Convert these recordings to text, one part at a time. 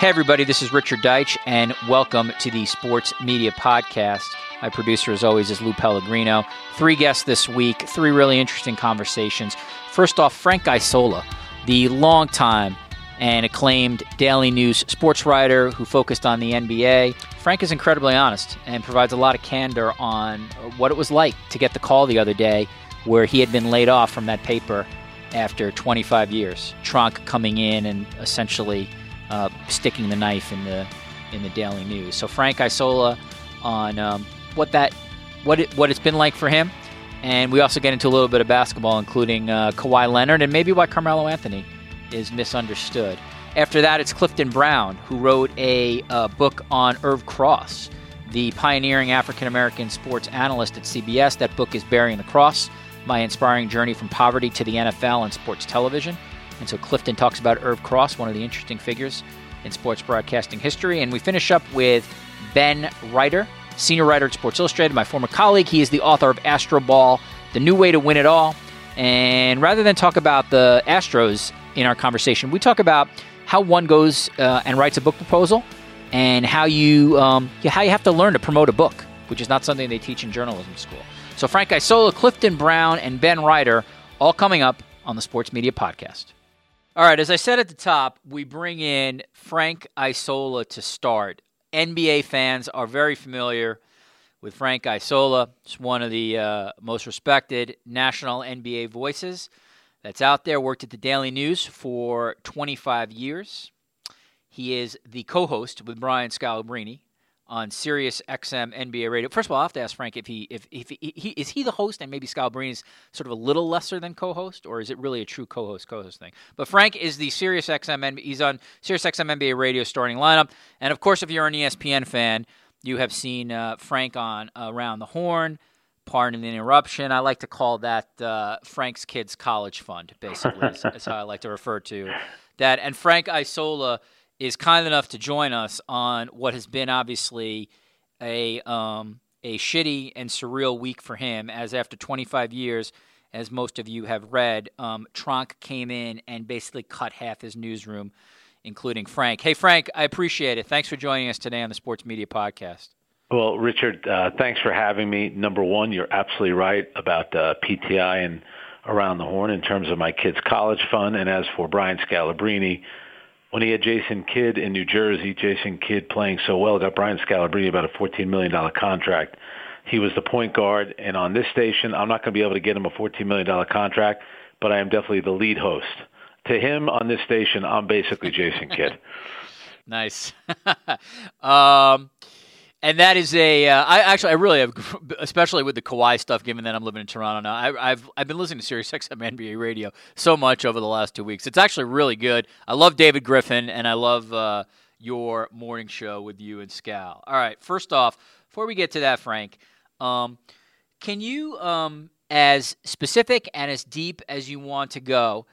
Hey, everybody, this is Richard Deitsch, and welcome to the Sports Media Podcast. My producer, as always, is Lou Pellegrino. Three guests this week, three really interesting conversations. First off, Frank Isola, the longtime and acclaimed daily news sports writer who focused on the NBA. Frank is incredibly honest and provides a lot of candor on what it was like to get the call the other day where he had been laid off from that paper after 25 years. Tronc coming in and essentially uh, sticking the knife in the in the Daily News. So Frank Isola on um, what that what it, what it's been like for him, and we also get into a little bit of basketball, including uh, Kawhi Leonard and maybe why Carmelo Anthony is misunderstood. After that, it's Clifton Brown who wrote a uh, book on Irv Cross, the pioneering African American sports analyst at CBS. That book is Bearing the Cross: My Inspiring Journey from Poverty to the NFL and Sports Television. And so Clifton talks about Irv Cross, one of the interesting figures in sports broadcasting history. And we finish up with Ben Reiter, senior writer at Sports Illustrated, my former colleague. He is the author of Astroball, The New Way to Win It All. And rather than talk about the Astros in our conversation, we talk about how one goes uh, and writes a book proposal and how you, um, how you have to learn to promote a book, which is not something they teach in journalism school. So Frank Isola, Clifton Brown, and Ben Reiter all coming up on the Sports Media Podcast. All right, as I said at the top, we bring in Frank Isola to start. NBA fans are very familiar with Frank Isola. He's one of the uh, most respected national NBA voices that's out there. Worked at the Daily News for 25 years. He is the co host with Brian Scalabrine on Sirius XM NBA radio. First of all, I have to ask Frank if he if if he, he is he the host and maybe Scalabrine is sort of a little lesser than co-host, or is it really a true co-host co-host thing? But Frank is the Sirius XM he's on Sirius XM NBA radio starting lineup, and of course, if you're an ESPN fan, you have seen uh, Frank on Around the Horn. Pardon the interruption. I like to call that uh, Frank's Kids College Fund, basically, is, is how I like to refer to that. And Frank Isola is kind enough to join us on what has been obviously a um, a shitty and surreal week for him, as after 25 years, as most of you have read, um, Tronc came in and basically cut half his newsroom, including Frank. Hey, Frank, I appreciate it. Thanks for joining us today on the Sports Media Podcast. Well, Richard, uh, thanks for having me. Number one, you're absolutely right about uh, PTI and around the horn in terms of my kids' college fund. And as for Brian Scalabrine, when he had Jason Kidd in New Jersey, Jason Kidd playing so well, got Brian Scalabrine about a $14 million contract. He was the point guard, and on this station, I'm not going to be able to get him a $14 million contract, but I am definitely the lead host. To him on this station, I'm basically Jason Kidd. nice. um, and that is a. Uh, I actually, I really have, especially with the Kawhi stuff. Given that I'm living in Toronto now, I, have I've been listening to Sirius XM NBA radio so much over the last two weeks. It's actually really good. I love David Griffin, and I love uh, your morning show with you and Scal. All right, first off, before we get to that, Frank, um, can you, um, as specific and as deep as you want to go,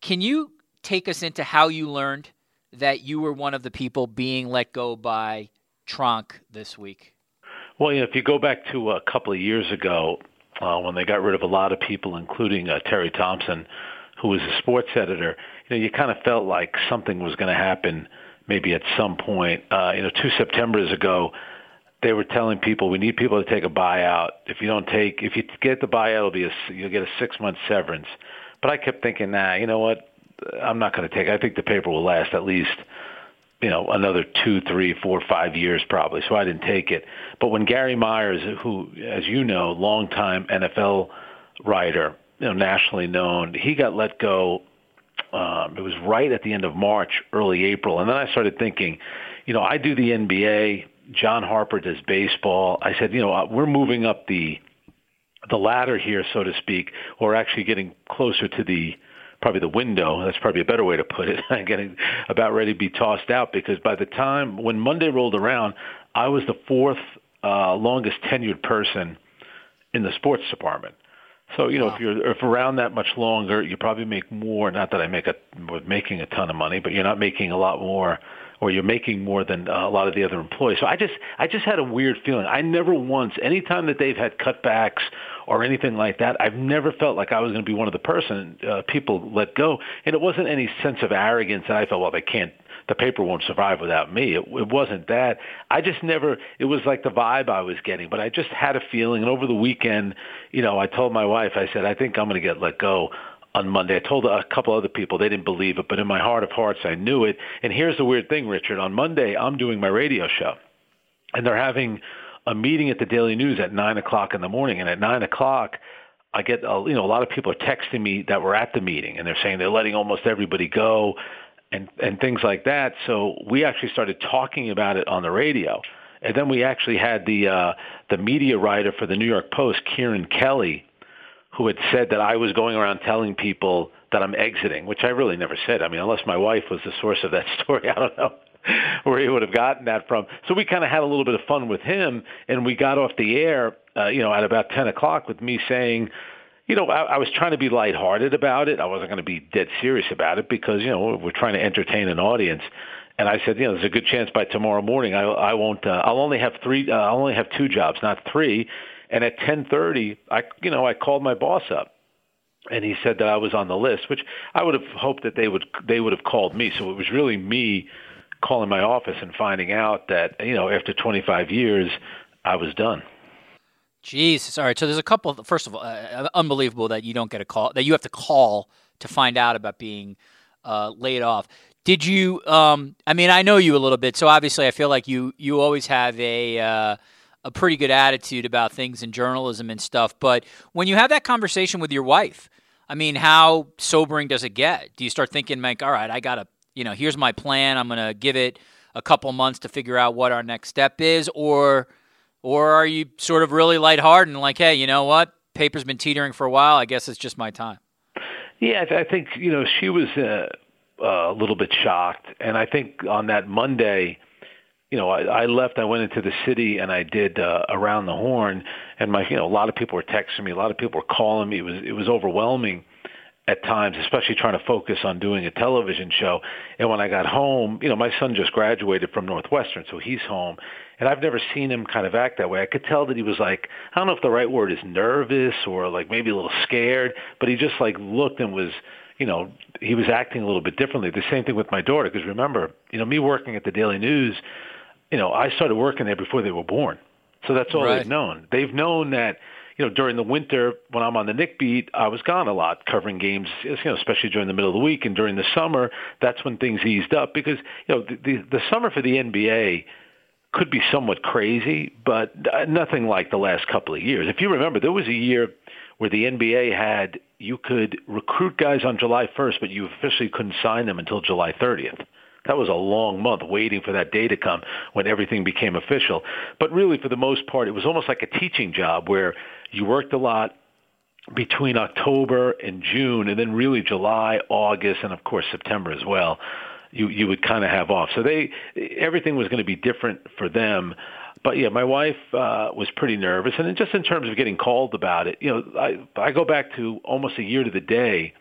can you take us into how you learned that you were one of the people being let go by? Tronc this week? Well, you know, if you go back to a couple of years ago, uh, when they got rid of a lot of people, including uh, Teri Thompson, who was a sports editor, you know, you kind of felt like something was going to happen maybe at some point. Uh, you know, two September's ago, they were telling people we need people to take a buyout. If you don't take, if you get the buyout, it'll be a, you'll get a six month severance. But I kept thinking, nah, you know what? I'm not going to take. It. I think the paper will last at least you know another two, three, four, five years probably. So I didn't take it. But when Gary Myers, who, as you know, longtime NFL writer, you know, nationally known, he got let go. Um, it was right at the end of March, early April, and then I started thinking, you know, I do the NBA. John Harper does baseball. I said, you know, uh, we're moving up the the ladder here, so to speak, or actually getting closer to the probably the window. That's probably a better way to put it. I'm getting about ready to be tossed out because by the time when Monday rolled around, I was the fourth uh, longest tenured person in the sports department. So you know, wow. if you're if around that much longer, you probably make more. Not that I make a making a ton of money, but you're not making a lot more or you're making more than uh, a lot of the other employees. So I just I just had a weird feeling. I never once, anytime that they've had cutbacks or anything like that, I've never felt like I was going to be one of the person uh, people let go, and it wasn't any sense of arrogance that I felt well they can't the paper won't survive without me. It, it wasn't that. I just never. It was like the vibe I was getting, but I just had a feeling. And over the weekend, you know, I told my wife, I said, I think I'm going to get let go on Monday. I told a couple other people they didn't believe it, but in my heart of hearts, I knew it. And here's the weird thing, Richard. On Monday, I'm doing my radio show, and they're having a meeting at the Daily News at nine o'clock in the morning. And at nine o'clock, I get a, you know a lot of people are texting me that were at the meeting, and they're saying they're letting almost everybody go, and and things like that. So we actually started talking about it on the radio. And then we actually had the uh, the media writer for the New York Post, Kieran Kelly, who had said that I was going around telling people that I'm exiting, which I really never said. I mean, unless my wife was the source of that story, I don't know where he would have gotten that from. So we kind of had a little bit of fun with him, and we got off the air, uh, you know, at about 10 o'clock with me saying, you know, I, I was trying to be lighthearted about it. I wasn't going to be dead serious about it because, you know, we're trying to entertain an audience. And I said, you know, there's a good chance by tomorrow morning I, I won't. Uh, I'll only have three. Uh, I'll only have two jobs, not three. And at 10:30, I you know I called my boss up, and he said that I was on the list, which I would have hoped that they would they would have called me. So it was really me calling my office and finding out that you know after 25 years I was done. Jesus. All right. So there's a couple. First of all, uh, unbelievable that you don't get a call that you have to call to find out about being uh, laid off. Did you? Um, I mean, I know you a little bit, so obviously, I feel like you you always have a uh, a pretty good attitude about things in journalism and stuff. But when you have that conversation with your wife, I mean, how sobering does it get? Do you start thinking, like, all right, I got to, you know, here's my plan. I'm going to give it a couple months to figure out what our next step is, or, or are you sort of really lighthearted and like, hey, you know what? Paper's been teetering for a while. I guess it's just my time. Yeah, I think you know she was uh, a little bit shocked, and I think on that Monday you know, I, I left. I went into the city and I did uh, around the horn, and my, you know, a lot of people were texting me. A lot of people were calling me. It was it was overwhelming at times, especially trying to focus on doing a television show. And when I got home, you know, my son just graduated from Northwestern, so he's home, and I've never seen him kind of act that way. I could tell that he was like, I don't know if the right word is nervous or like maybe a little scared, but he just like looked and was you know, he was acting a little bit differently. The same thing with my daughter, because remember, you know, me working at the Daily News, you know, I started working there before they were born. So that's all right. they've known. They've known that, you know, during the winter when I'm on the Knick beat, I was gone a lot covering games, you know, especially during the middle of the week and during the summer, that's when things eased up because, you know, the the, the summer for the NBA could be somewhat crazy, but uh, nothing like the last couple of years. If you remember, there was a year where the NBA had you could recruit guys on July 1st, but you officially couldn't sign them until July 30th. That was a long month waiting for that day to come when everything became official. But really, for the most part, it was almost like a teaching job where you worked a lot between October and June, and then really July, August, and of course September as well. You you would kind of have off. So they everything was going to be different for them. But yeah, my wife uh, was pretty nervous, and just in terms of getting called about it, you know, I I go back to almost a year to the day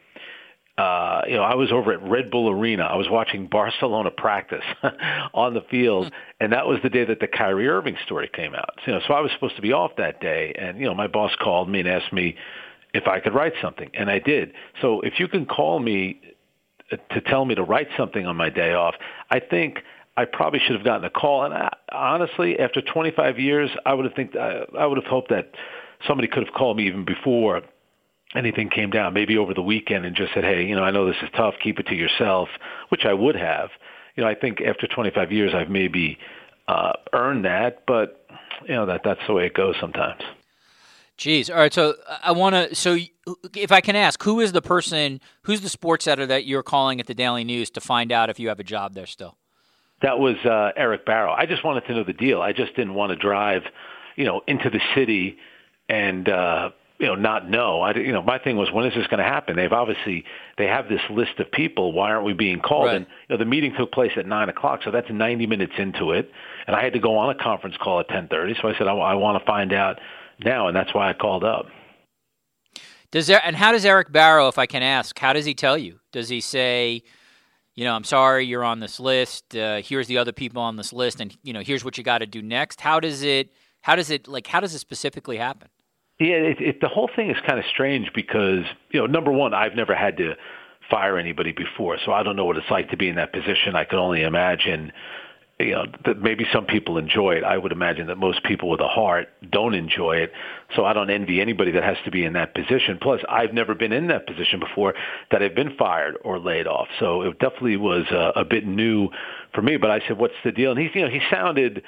uh, you know, I was over at Red Bull Arena. I was watching Barcelona practice on the field, hmm. and that was the day that the Kyrie Irving story came out. You know, so I was supposed to be off that day, and you know, my boss called me and asked me if I could write something, and I did. So if you can call me uh, to tell me to write something on my day off, I think I probably should have gotten a call. And I, honestly, after 25 years, I would have think I, I would have hoped that somebody could have called me even before anything came down, maybe over the weekend, and just said, "Hey, you know, I know this is tough. Keep it to yourself," which I would have. You know, I think after 25 years, I've maybe uh, earned that, but you know that that's the way it goes sometimes. Jeez. All right. So I want to. So if I can ask, who is the person? Who's the sports editor that you're calling at the Daily News to find out if you have a job there still? That was uh, Eric Barrow. I just wanted to know the deal. I just didn't want to drive, you know, into the city and uh, you know not know. I you know my thing was when is this going to happen? They've obviously they have this list of people. Why aren't we being called? Right. And you know the meeting took place at nine o'clock, so that's ninety minutes into it, and I had to go on a conference call at ten thirty. So I said I, I want to find out now, and that's why I called up. Does there and how does Eric Barrow, if I can ask, how does he tell you? Does he say? You know, I'm sorry you're on this list. Uh, here's the other people on this list, and you know, here's what you got to do next. How does it? How does it like? How does it specifically happen? Yeah, it, it, the whole thing is kind of strange because you know, number one, I've never had to fire anybody before, so I don't know what it's like to be in that position. I can only imagine you know that maybe some people enjoy it. I would imagine that most people with a heart don't enjoy it. So I don't envy anybody that has to be in that position. Plus, I've never been in that position before that I've been fired or laid off. So it definitely was a, a bit new for me. But I said, "What's the deal?" And he, you know, he sounded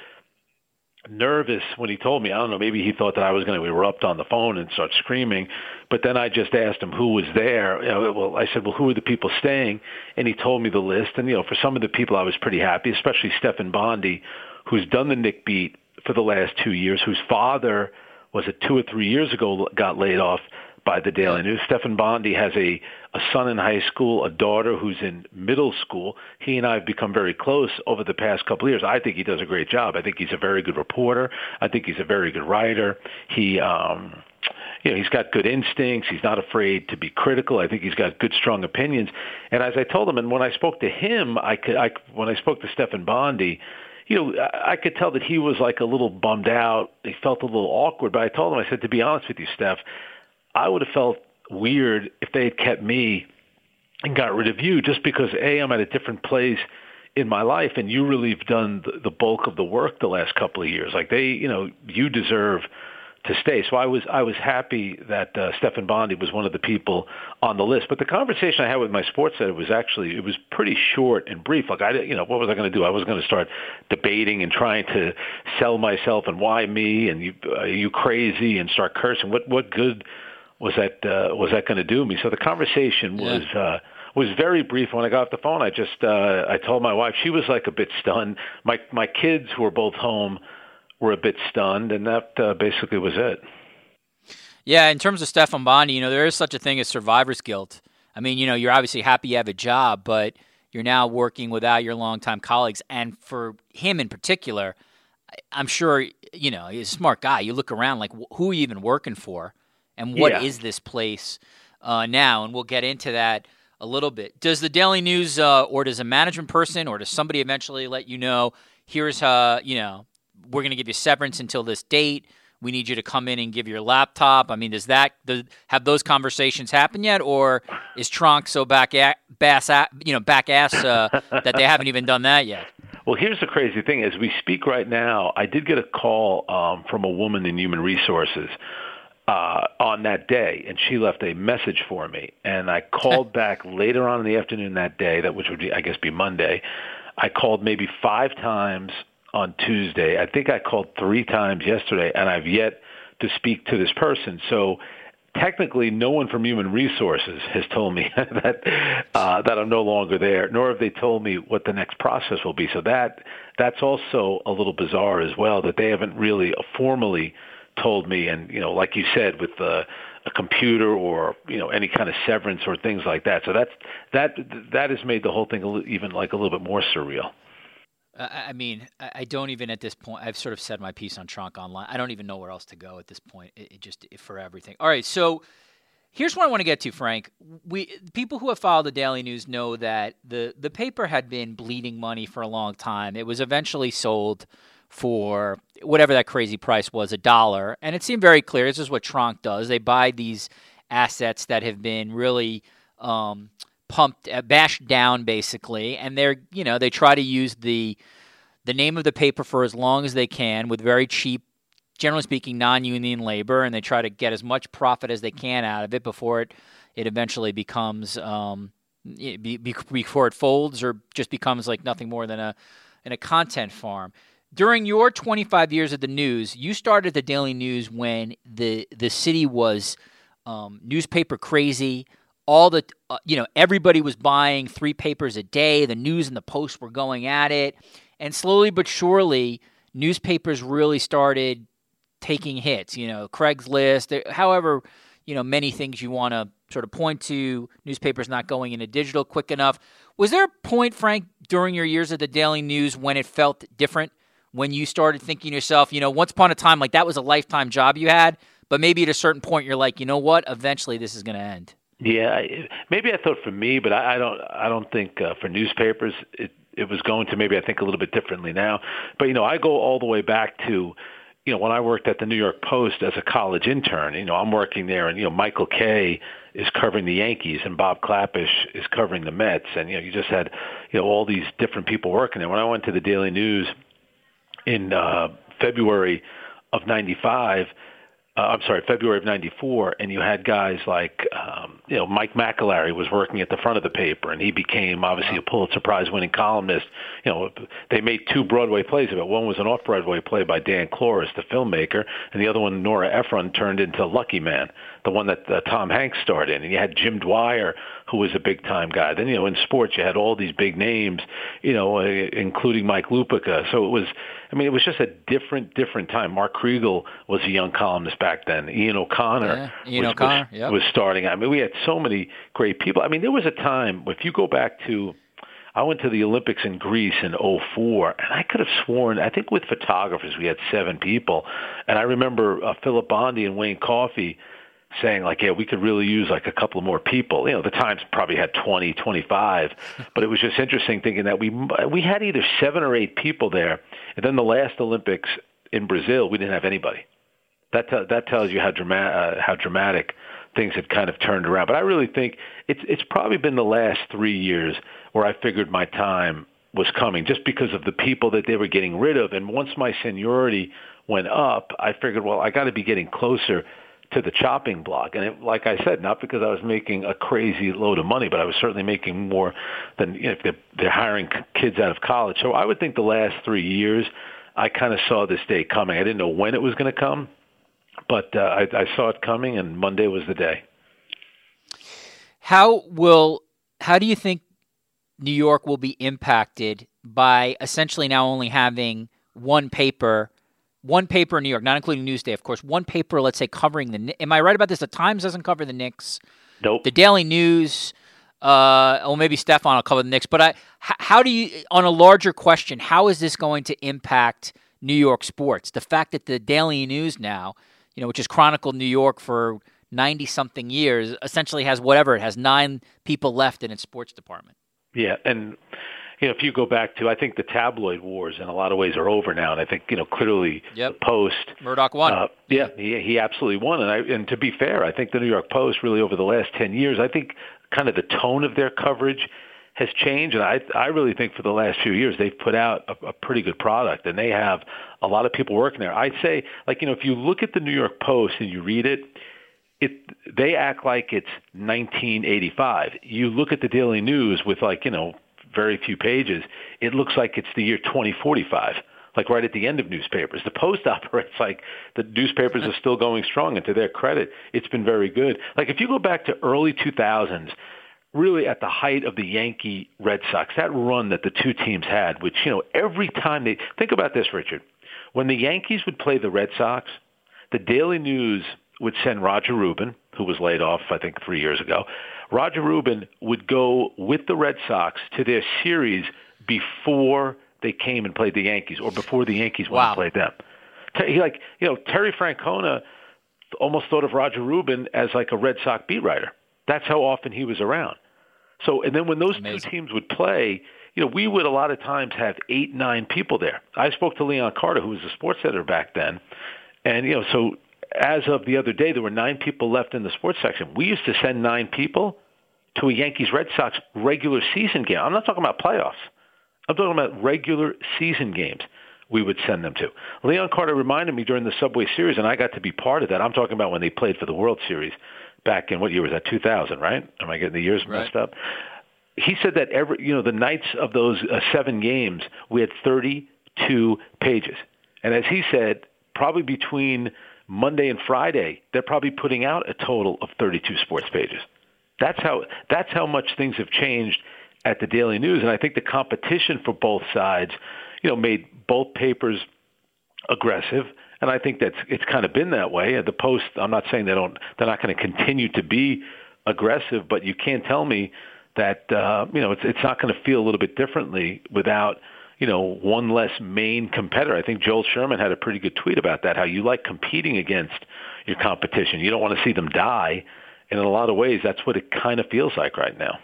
nervous when he told me. I don't know, maybe he thought that I was going to erupt on the phone and start screaming. But then I just asked him who was there. You know, well, I said, well, who are the people staying? And he told me the list. And, you know, for some of the people, I was pretty happy, especially Stefan Bondy, who's done the Knick beat for the last two years, whose father was it two or three years ago got laid off by the Daily News. Stefan Bondy has a, a son in high school, a daughter who's in middle school. He and I have become very close over the past couple of years. I think he does a great job. I think he's a very good reporter. I think he's a very good writer. He um you know, he's got good instincts. He's not afraid to be critical. I think he's got good, strong opinions. And as I told him, and when I spoke to him, I could, I, when I spoke to Stefan Bondy, you know, I could tell that he was like a little bummed out. He felt a little awkward. But I told him, I said, to be honest with you, Steph, I would have felt weird if they had kept me and got rid of you just because a I'm at a different place in my life and you really have done the, the bulk of the work the last couple of years. Like they, you know, you deserve to stay. So I was I was happy that uh, Stefan Bondy was one of the people on the list. But the conversation I had with my sports editor was actually it was pretty short and brief. Like I, you know, what was I going to do? I was going to start debating and trying to sell myself and why me and you are you crazy and start cursing. What what good was that uh, was that going to do me? So the conversation yeah. was. Uh, was very brief. When I got off the phone, I just uh, I told my wife she was like a bit stunned. My my kids who were both home were a bit stunned, and that uh, basically was it. Yeah, in terms of Stefan Bondy, you know there is such a thing as survivor's guilt. I mean, you know, you're obviously happy you have a job, but you're now working without your longtime colleagues, and for him in particular, I'm sure you know he's a smart guy. You look around, like who are you even working for? And what yeah. is this place uh, now? And we'll get into that a little bit. Does the Daily News uh, or does a management person or does somebody eventually let you know? Here's how you know we're going to give you severance until this date. We need you to come in and give your laptop. I mean, does that does, have those conversations happen yet, or is Tronc so back at, bass at, you know back ass uh, that they haven't even done that yet? Well, here's the crazy thing: as we speak right now, I did get a call um, from a woman in human resources uh, on that day, and she left a message for me. And I called back later on in the afternoon that day, that which would be, I guess, be Monday. I called maybe five times on Tuesday. I think I called three times yesterday, and I've yet to speak to this person. So technically, no one from Human Resources has told me that uh, that I'm no longer there, nor have they told me what the next process will be. So that that's also a little bizarre as well that they haven't really formally told me, and you know, like you said, with the a computer or you know any kind of severance or things like that. So that's that that has made the whole thing even like a little bit more surreal. I mean, I don't even at this point. I've sort of said my piece on Tronc online. I don't even know where else to go at this point. It, it just it, for everything. All right, so here's what I want to get to, Frank. We people who have followed the Daily News know that the the paper had been bleeding money for a long time. It was eventually sold for whatever that crazy price was, a dollar. And it seemed very clear this is what Tronc does. They buy these assets that have been really um, pumped, uh, bashed down, basically, and they're you know they try to use the the name of the paper for as long as they can with very cheap, generally speaking, non-union labor, and they try to get as much profit as they can out of it before it it eventually becomes um, before it folds or just becomes like nothing more than a in a content farm during your 25 years at the news, you started the Daily News when the the city was um, newspaper crazy. All the uh, you know, everybody was buying three papers a day. The news and the post were going at it, and slowly but surely, newspapers really started taking hits. You know, Craigslist, however, you know, many things you want to sort of point to. Newspapers not going into digital quick enough. Was there a point, Frank, during your years at the Daily News when it felt different? When you started thinking yourself, you know, once upon a time, like that was a lifetime job you had, but maybe at a certain point you're like, you know what, eventually this is going to end. Yeah, I, maybe I thought for me, but I, I don't. I don't think uh, for newspapers it it was going to. Maybe I think a little bit differently now. But you know, I go all the way back to you know, when I worked at the New York Post as a college intern, you know, I'm working there, and you know, Michael Kay is covering the Yankees, and Bob Klapisch is covering the Mets, and you know, you just had, you know, all these different people working there. When I went to the Daily News in uh, February of '95 uh, I'm sorry, February of '94, and you had guys like, um, you know, Mike McAlary was working at the front of the paper, and he became obviously a Pulitzer Prize-winning columnist. You know, they made two Broadway plays of it. One was an off-Broadway play by Dan Klores, the filmmaker, and the other one, Nora Ephron, turned into Lucky Man, the one that uh, Tom Hanks starred in. And you had Jim Dwyer, who was a big-time guy. Then, you know, in sports, you had all these big names, you know, uh, including Mike Lupica. So it was I mean, it was just a different, different time. Mark Kriegel was a young columnist back then. Ian O'Connor, yeah, Ian was, O'Connor was, yep. was starting. I mean, we had so many great people. I mean, there was a time if you go back to. I went to the Olympics in Greece in '04, and I could have sworn, I think with photographers, we had seven people. And I remember uh, Filip Bondy and Wayne Coffey saying like, yeah, we could really use like a couple more people. You know, the Times probably had 20, 25, but it was just interesting thinking that we we had either seven or eight people there, and then the last Olympics in Brazil, we didn't have anybody. That t- that tells you how dramatic uh, how dramatic things had kind of turned around. But I really think it's it's probably been the last three years where I figured my time was coming, just because of the people that they were getting rid of. And once my seniority went up, I figured, well, I got to be getting closer to the chopping block. And it, like I said, not because I was making a crazy load of money, but I was certainly making more than you know, if they're, they're hiring kids out of college. So I would think the last three years, I kind of saw this day coming. I didn't know when it was going to come, but uh, I, I saw it coming, and Monday was the day. How will how do you think New York will be impacted by essentially now only having one paper one paper in New York, not including Newsday, of course. One paper, let's say, covering the. Am I right about this? The Times doesn't cover the Knicks. Nope. The Daily News. Uh, well, maybe Stefan will cover the Knicks. But I, how do you, on a larger question, how is this going to impact New York sports? The fact that the Daily News now, you know, which has chronicled New York for ninety something years, essentially has whatever it has nine people left in its sports department. Yeah, and you know, if you go back to, I think the tabloid wars in a lot of ways are over now, and I think you know clearly yep. the Post Murdoch won. Uh, yeah, he he absolutely won, and I and to be fair, I think the New York Post really over the last ten years, I think kind of the tone of their coverage has changed, and I I really think for the last few years they've put out a, a pretty good product, and they have a lot of people working there. I'd say, like you know, if you look at the New York Post and you read it, it they act like it's 1985. You look at the Daily News with like you know very few pages, it looks like it's the year 2045 like right at the end of newspapers. The Post operates like the newspapers are still going strong, and to their credit, it's been very good. Like if you go back to early 2000s, really at the height of the Yankee Red Sox, that run that the two teams had, which you know every time they think about this, Richard, when the Yankees would play the Red Sox, the Daily News would send Roger Rubin, who was laid off I think three years ago, Roger Rubin would go with the Red Sox to their series before they came and played the Yankees, or before the Yankees went wow. and played them. He like you know Terry Francona almost thought of Roger Rubin as like a Red Sox beat writer. That's how often he was around. So and then when those Amazing. two teams would play, you know, we would a lot of times have eight, nine people there. I spoke to Leon Carter, who was a sports editor back then, and you know, so as of the other day, there were nine people left in the sports section. We used to send nine people to a Yankees Red Sox regular season game. I'm not talking about playoffs. I'm talking about regular season games we would send them to. Leon Carter reminded me during the Subway Series, and I got to be part of that. I'm talking about when they played for the World Series back in what year was that? 2000, right? Am I getting the years right. messed up? He said that every, you know, the nights of those uh, seven games, we had 32 pages. And as he said, probably between Monday and Friday, they're probably putting out a total of 32 sports pages. That's how that's how much things have changed at the Daily News, and I think the competition for both sides, you know, made both papers aggressive, and I think that's it's kind of been that way. At the Post, I'm not saying they don't they're not going to continue to be aggressive, but you can't tell me that uh, you know it's it's not going to feel a little bit differently without you know one less main competitor. I think Joel Sherman had a pretty good tweet about that. How you like competing against your competition. You don't want to see them die and in a lot of ways, that's what it kind of feels like right now.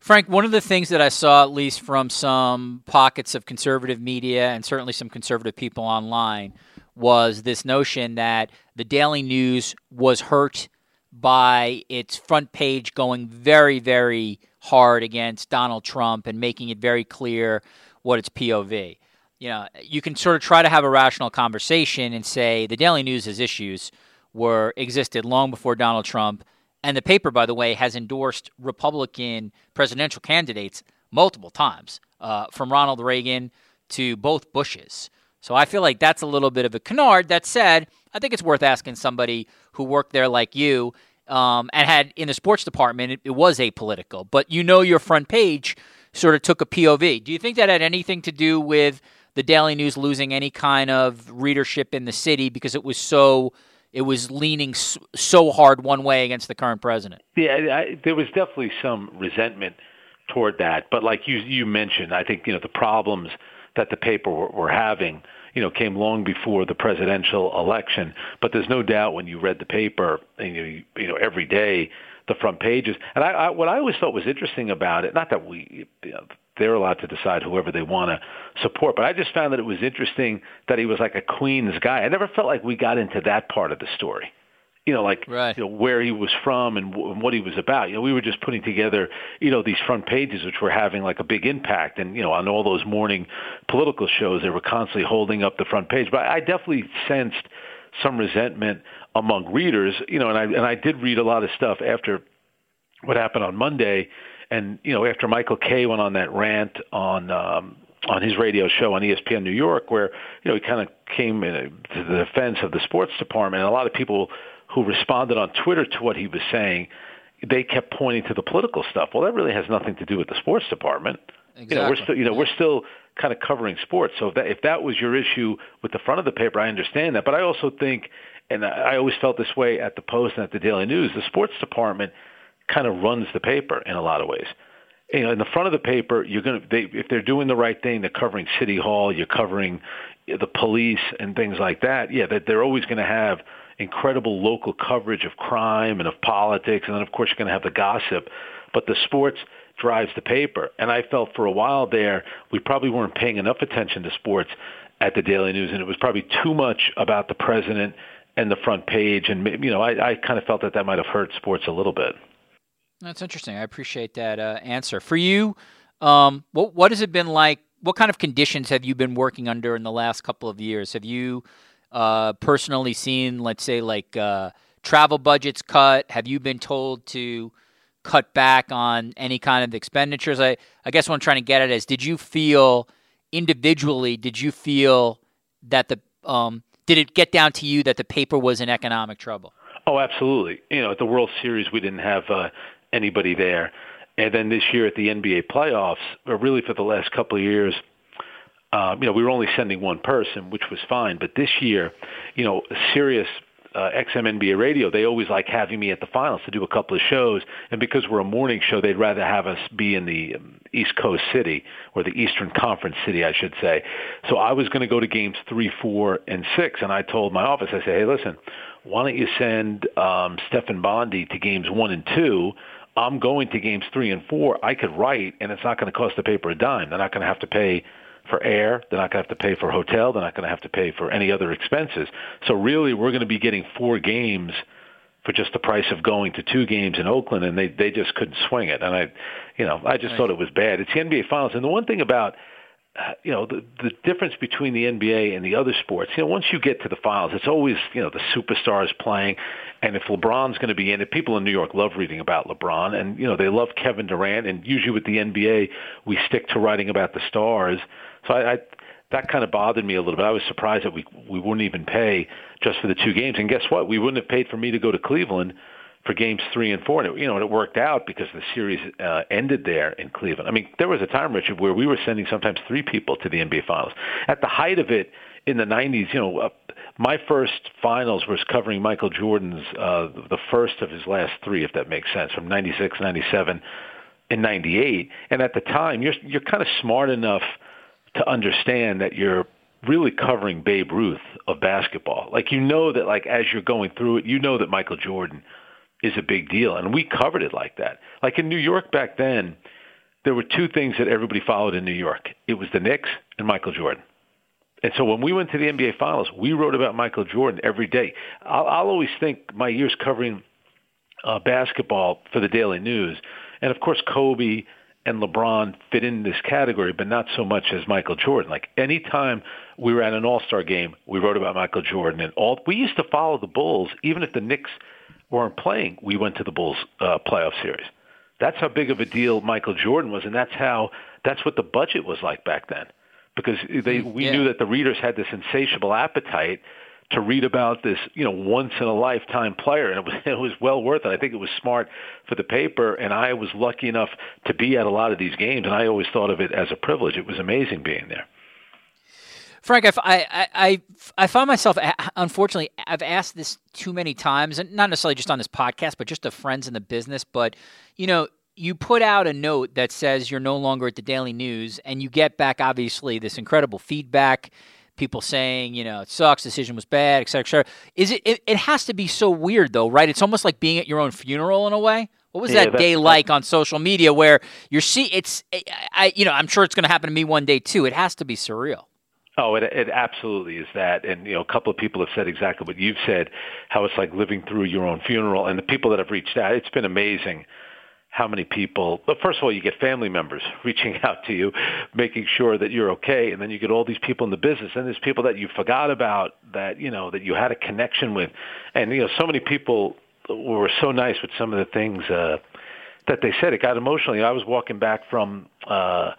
Frank, one of the things that I saw, at least from some pockets of conservative media and certainly some conservative people online, was this notion that the Daily News was hurt by its front page going very, very hard against Donald Trump and making it very clear what its POV. You know, you can sort of try to have a rational conversation and say the Daily News' has issues were existed long before Donald Trump, and the paper, by the way, has endorsed Republican presidential candidates multiple times, uh, from Ronald Reagan to both Bushes. So I feel like that's a little bit of a canard. That said, I think it's worth asking somebody who worked there like you um, and had in the sports department, it, it was apolitical, but you know your front page sort of took a POV. Do you think that had anything to do with the Daily News losing any kind of readership in the city because it was so it was leaning so hard one way against the current president? Yeah, I, there was definitely some resentment toward that, but like you you mentioned, I think you know the problems that the paper were, were having you know, came long before the presidential election. But there's no doubt when you read the paper, and you, you know, every day the front pages. And I, I, what I always thought was interesting about it, not that we, you know, they're allowed to decide whoever they want to support, but I just found that it was interesting that he was like a Queens guy. I never felt like we got into that part of the story you know, like right. you know where he was from and, w- and what he was about. You know, we were just putting together, you know, these front pages which were having like a big impact. And you know, on all those morning political shows, they were constantly holding up the front page. But I definitely sensed some resentment among readers. You know, and I and I did read a lot of stuff after what happened on Monday, and you know, after Michael Kay went on that rant on. um on his radio show on ESPN New York, where you know he kind of came in a, to the defense of the sports department, and a lot of people who responded on Twitter to what he was saying, they kept pointing to the political stuff. Well, that really has nothing to do with the sports department. Exactly. You know, we're still, you know, we're still kind of covering sports. So if that, if that was your issue with the front of the paper, I understand that. But I also think, and I always felt this way at the Post and at the Daily News, the sports department kind of runs the paper in a lot of ways. You know, in the front of the paper, you're to, they, if they're doing the right thing, they're covering City Hall, you're covering the police and things like that. Yeah, that they're always going to have incredible local coverage of crime and of politics, and then of course you're going to have the gossip. But the sports drives the paper, and I felt for a while there we probably weren't paying enough attention to sports at the Daily News, and it was probably too much about the president and the front page, and you know I, I kind of felt that that might have hurt sports a little bit. That's interesting. I appreciate that uh, answer. For you, um, what what has it been like? What kind of conditions have you been working under in the last couple of years? Have you uh, personally seen, let's say, like uh, travel budgets cut? Have you been told to cut back on any kind of expenditures? I, I guess what I'm trying to get at is, did you feel individually? Did you feel that the um, did it get down to you that the paper was in economic trouble? Oh, absolutely. You know, at the World Series, we didn't have uh, anybody there, and then this year at the NBA playoffs, or really for the last couple of years um, you know, we were only sending one person, which was fine. But this year, you know, Sirius uh, XM NBA radio, they always like having me at the finals to do a couple of shows. And because we're a morning show, they'd rather have us be in the um, East Coast city or the Eastern Conference city, I should say. So I was going to go to games three, four, and six. And I told my office, I said, hey, listen, why don't you send um, Stefan Bondy to games one and two? I'm going to games three and four. I could write, and it's not going to cost the paper a dime. They're not going to have to pay for air. They're not going to have to pay for hotel. They're not going to have to pay for any other expenses. So really, we're going to be getting four games for just the price of going to two games in Oakland, and they they just couldn't swing it. And I, you know, I just right. thought it was bad. It's the NBA Finals, and the one thing about uh, you know the the difference between the NBA and the other sports. You know, once you get to the finals, it's always you know the superstars playing, and if LeBron's going to be in it, people in New York love reading about LeBron, and you know they love Kevin Durant, and usually with the NBA, we stick to writing about the stars. So I, I that kind of bothered me a little bit. I was surprised that we we wouldn't even pay just for the two games. And guess what? We wouldn't have paid for me to go to Cleveland for games three and four. And it, you know, and it worked out because the series uh, ended there in Cleveland. I mean, there was a time, Richard, where we were sending sometimes three people to the NBA Finals. At the height of it in the '90s, you know, uh, my first finals was covering Michael Jordan's uh, the first of his last three, if that makes sense, from '96, '97, and '98. And at the time, you're you're kind of smart enough to understand that you're really covering Babe Ruth of basketball. Like you know that like as you're going through it, you know that Michael Jordan is a big deal and we covered it like that. Like in New York back then, there were two things that everybody followed in New York. It was the Knicks and Michael Jordan. And so when we went to the NBA Finals, we wrote about Michael Jordan every day. I'll, I'll always think my years covering uh, basketball for the Daily News, and of course Kobe and LeBron fit in this category, but not so much as Michael Jordan. Like anytime we were at an All-Star game, we wrote about Michael Jordan, and all we used to follow the Bulls, even if the Knicks weren't playing. We went to the Bulls uh, playoff series. That's how big of a deal Michael Jordan was, and that's how that's what the budget was like back then, because they we yeah. knew that the readers had this insatiable appetite to read about this, you know, once in a lifetime player, and it was it was well worth it. I think it was smart for the paper, and I was lucky enough to be at a lot of these games, and I always thought of it as a privilege. It was amazing being there. Frank, I, I, I, I find myself, unfortunately, I've asked this too many times, and not necessarily just on this podcast, but just to friends in the business. But, you know, you put out a note that says you're no longer at the Daily News, and you get back, obviously, this incredible feedback people saying, you know, it sucks, decision was bad, et cetera, et cetera. Is it, it, it has to be so weird though, right? It's almost like being at your own funeral in a way. What was yeah, that day like on social media where you're see it's I you know, I'm sure it's going to happen to me one day too. It has to be surreal. Oh, it, it absolutely is that. And, you know, a couple of people have said exactly what you've said, how it's like living through your own funeral. And the people that have reached out, it's been amazing how many people but first of all you get family members reaching out to you making sure that you're okay and then you get all these people in the business and there's people that you forgot about that you know that you had a connection with. And you know so many people were so nice with some of the things uh that they said. It got emotional i was walking back from uh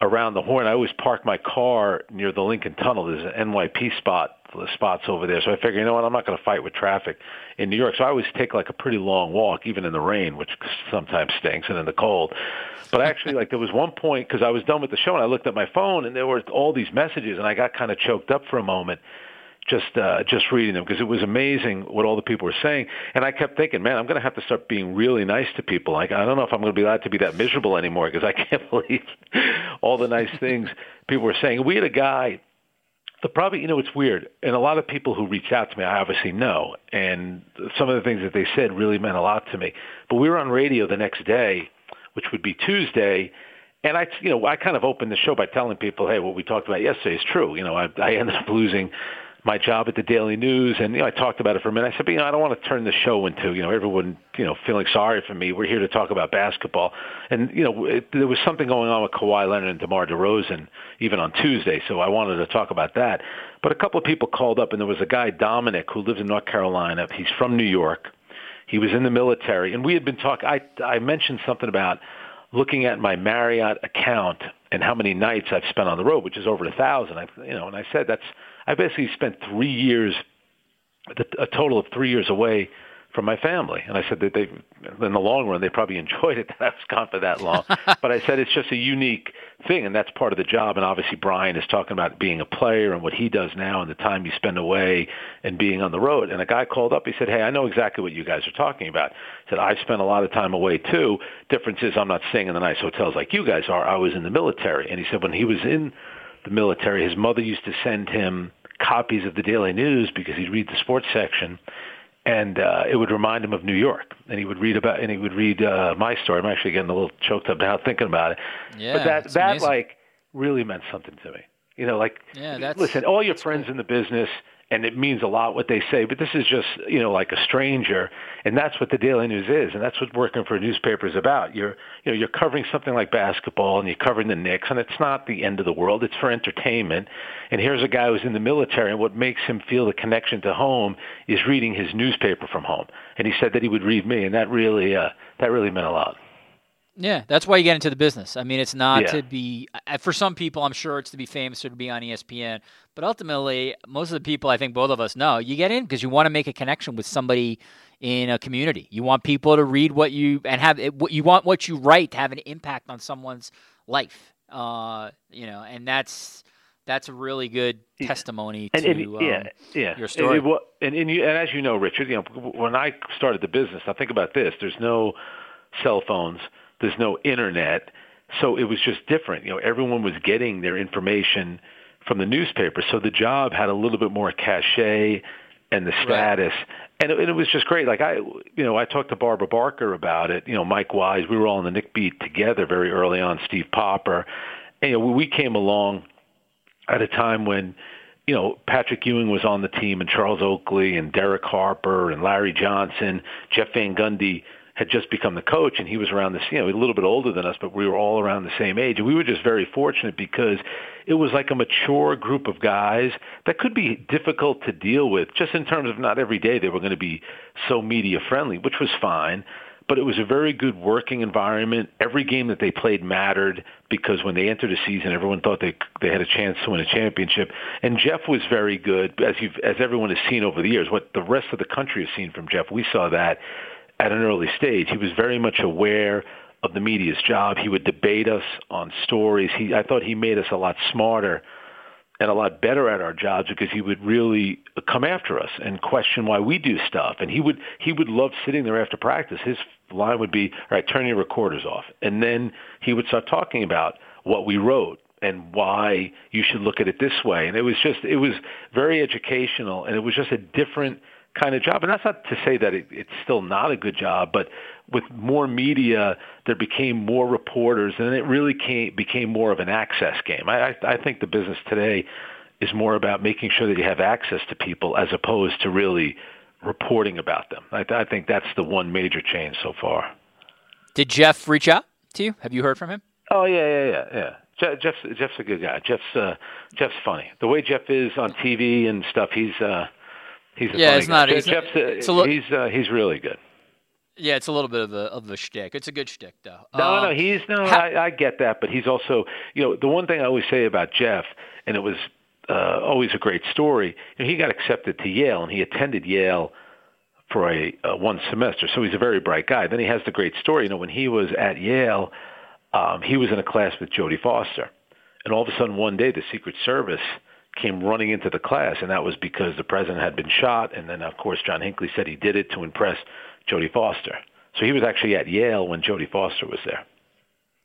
around the horn. I always park my car near the lincoln tunnel. There's an nyp spot the spots over there. So I figure, you know what, I'm not going to fight with traffic in New York. So I always take like a pretty long walk, even in the rain, which sometimes stinks, and in the cold. But actually, like there was one point because I was done with the show and I looked at my phone and there were all these messages and I got kind of choked up for a moment just uh, just reading them because it was amazing what all the people were saying. And I kept thinking, man, I'm going to have to start being really nice to people. Like I don't know if I'm going to be allowed to be that miserable anymore because I can't believe all the nice things people were saying. We had a guy the probably you know it's weird and a lot of people who reach out to me i obviously know and some of the things that they said really meant a lot to me. But we were on radio the next day which would be tuesday and i you know i kind of opened the show by telling people hey what we talked about yesterday is true. You know i i ended up losing my job at the Daily News, and you know, I talked about it for a minute. I said, but, you know, I don't want to turn the show into you know everyone you know feeling sorry for me. We're here to talk about basketball, and you know, it, there was something going on with Kawhi Leonard and DeMar DeRozan even on Tuesday, so I wanted to talk about that. But a couple of people called up, and there was a guy Dominic who lives in North Carolina. He's from New York. He was in the military, and we had been talking. I I mentioned something about looking at my Marriott account and how many nights I've spent on the road, which is over a thousand. I, you know, and I said that's I basically spent three years, a total of three years away from my family. And I said that they, in the long run, they probably enjoyed it that I was gone for that long. but I said it's just a unique thing, and that's part of the job. And obviously, Brian is talking about being a player and what he does now and the time you spend away and being on the road. And a guy called up. He said, "Hey, I know exactly what you guys are talking about." He said, "I've spent a lot of time away too. Difference is I'm not staying in the nice hotels like you guys are. I was in the military." And he said when he was in the military, his mother used to send him copies of the Daily News because he'd read the sports section, and uh, it would remind him of New York. And he would read about, and he would read uh, my story. I'm actually getting a little choked up now thinking about it. Yeah, but that that amazing. like really meant something to me. You know, like yeah, that's, listen, all your friends cool. in the business and it means a lot what they say. But this is just you know like a stranger, and that's what the Daily News is, and that's what working for a newspaper is about. You're you know you're covering something like basketball, and you're covering the Knicks, and it's not the end of the world. It's for entertainment. And here's a guy who's in the military, and what makes him feel the connection to home is reading his newspaper from home. And he said that he would read me, and that really uh, that really meant a lot. Yeah, that's why you get into the business. I mean, it's not Yeah. to be for some people. I'm sure it's to be famous or to be on ESPN, but ultimately, most of the people I think both of us know you get in because you want to make a connection with somebody in a community. You want people to read what you and have it, what you want what you write to have an impact on someone's life. Uh, you know, and that's that's a really good testimony And, to and um, yeah, yeah. your story. And, and, and, you, and as you know, Richard, you know, when I started the business, now think about this: there's no cell phones, there's no internet, so it was just different. You know, everyone was getting their information from the newspaper, so the job had a little bit more cachet and the Right. status. And it, and it was just great. Like I, you know, I talked to Barbara Barker about it. You know, Mike Wise. We were all on the Knick beat together very early on. Steve Popper. And, you know, we came along at a time when you know, Patrick Ewing was on the team, and Charles Oakley, and Derek Harper, and Larry Johnson, Jeff Van Gundy had just become the coach, and he was around the you know a little bit older than us, but we were all around the same age, and we were just very fortunate because it was like a mature group of guys that could be difficult to deal with, just in terms of not every day they were going to be so media friendly, which was fine but it was a very good working environment. Every game that they played mattered because when they entered the season, everyone thought they they had a chance to win a championship. And Jeff was very good, as you as everyone has seen over the years. What the rest of the country has seen from Jeff, we saw that at an early stage. He was very much aware of the media's job. He would debate us on stories. He I thought he made us a lot smarter and a lot better at our jobs because he would really come after us and question why we do stuff. And he would he would love sitting there after practice. His line would be, "All right, turn your recorders off," and then he would start talking about what we wrote and why you should look at it this way. And it was just it was very educational, and it was just a different kind of job. And that's not to say that it, it's still not a good job, but with more media, there became more reporters, and it really came, became more of an access game. I, I, I think the business today is more about making sure that you have access to people as opposed to really reporting about them. I, I think that's the one major change so far. Did Jeff reach out to you? Have you heard from him? Oh yeah, yeah, yeah, yeah. Jeff's Jeff's a good guy. Jeff's uh, Jeff's funny. The way Jeff is on TV and stuff, he's uh, he's a yeah, it's guy. not. It's, Jeff's uh, it's a lo- he's uh, he's really good. yeah, it's a little bit of a of a shtick. It's a good shtick though. No, Um, no, he's no. how- I, I get that, but he's also, you know, the one thing I always say about Jeff, and it was uh, always a great story. You know, he got accepted to Yale, and he attended Yale for a uh, one semester, so he's a very bright guy. Then he has the great story. You know, when he was at Yale, um, he was in a class with Jodie Foster, and all of a sudden one day the Secret Service came running into the class, and that was because the president had been shot, and then of course John Hinckley said he did it to impress Jodie Foster. So he was actually at Yale when Jodie Foster was there.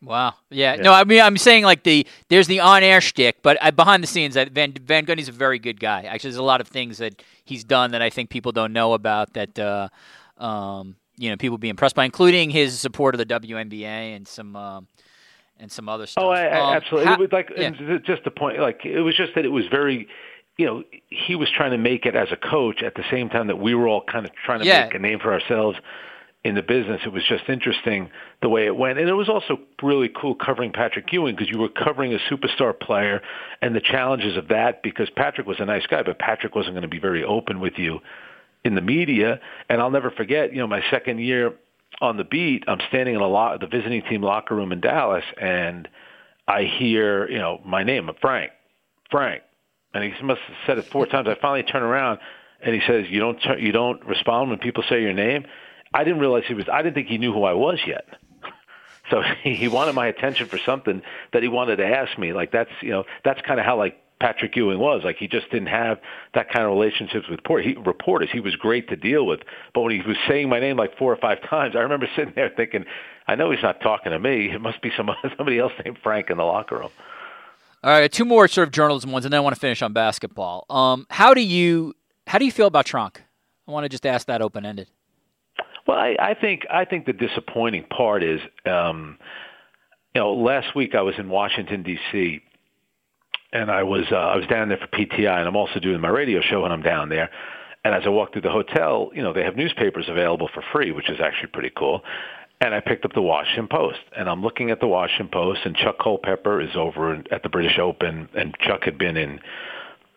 Wow. Yeah. No, I mean, I'm saying like the there's the on-air shtick, but I, behind the scenes, that Van Van Gundy's a very good guy. Actually, there's a lot of things that he's done that I think people don't know about that. Uh, um, you know, people be impressed by, including his support of the WNBA and some um, and some other stuff. Oh, I, I, Um, absolutely. how- it was like yeah. just the point. Like it was just that it was very, you know, he was trying to make it as a coach at the same time that we were all kind of trying to Yeah. make a name for ourselves in the business. It was just interesting the way it went, and it was also really cool covering Patrick Ewing because you were covering a superstar player and the challenges of that. Because Patrick was a nice guy, but Patrick wasn't going to be very open with you in the media. And I'll never forget, you know, my second year on the beat, I'm standing in a lot the visiting team locker room in Dallas, and I hear, you know, my name, Frank, Frank, and he must have said it four times. I finally turn around, and he says, "You don't, turn, you don't respond when people say your name." I didn't realize he was. I didn't think he knew who I was yet. So he wanted my attention for something that he wanted to ask me. Like that's you know that's kind of how like Patrick Ewing was. Like he just didn't have that kind of relationships with port- he, reporters. He was great to deal with, but when he was saying my name like four or five times, I remember sitting there thinking, I know he's not talking to me. It must be some somebody else named Frank in the locker room. All right, two more sort of journalism ones, and then I want to finish on basketball. Um, how do you how do you feel about Tronc? I want to just ask that open ended. Well, I, I think I think the disappointing part is, um, you know, last week I was in Washington D.C. and I was uh, I was down there for PTI, and I'm also doing my radio show when I'm down there. And as I walked through the hotel, you know, they have newspapers available for free, which is actually pretty cool. And I picked up the Washington Post, and I'm looking at the Washington Post, and Chuck Culpepper is over at the British Open, and Chuck had been in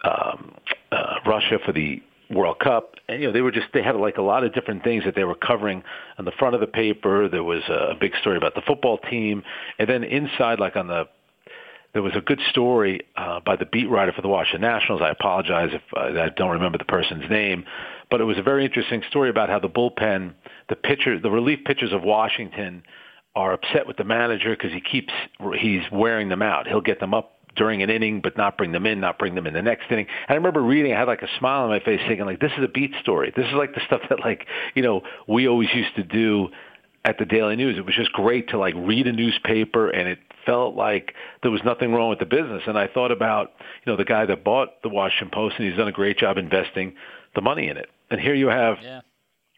um, uh, Russia for the World Cup, and you know they were just they had like a lot of different things that they were covering on the front of the paper. There was a big story about the football team, and then inside, like on the there was a good story uh, by the beat writer for the Washington Nationals. I apologize if uh, I don't remember the person's name, but it was a very interesting story about how the bullpen, the pitcher, the relief pitchers of Washington are upset with the manager because he keeps he's wearing them out. He'll get them up during an inning, but not bring them in, not bring them in the next inning. And I remember reading, I had like a smile on my face, thinking like, this is a beat story. This is like the stuff that like you know we always used to do at the Daily News. It was just great to like read a newspaper, and it felt like there was nothing wrong with the business. And I thought about you know the guy that bought the Washington Post, and he's done a great job investing the money in it. And here you have Yeah.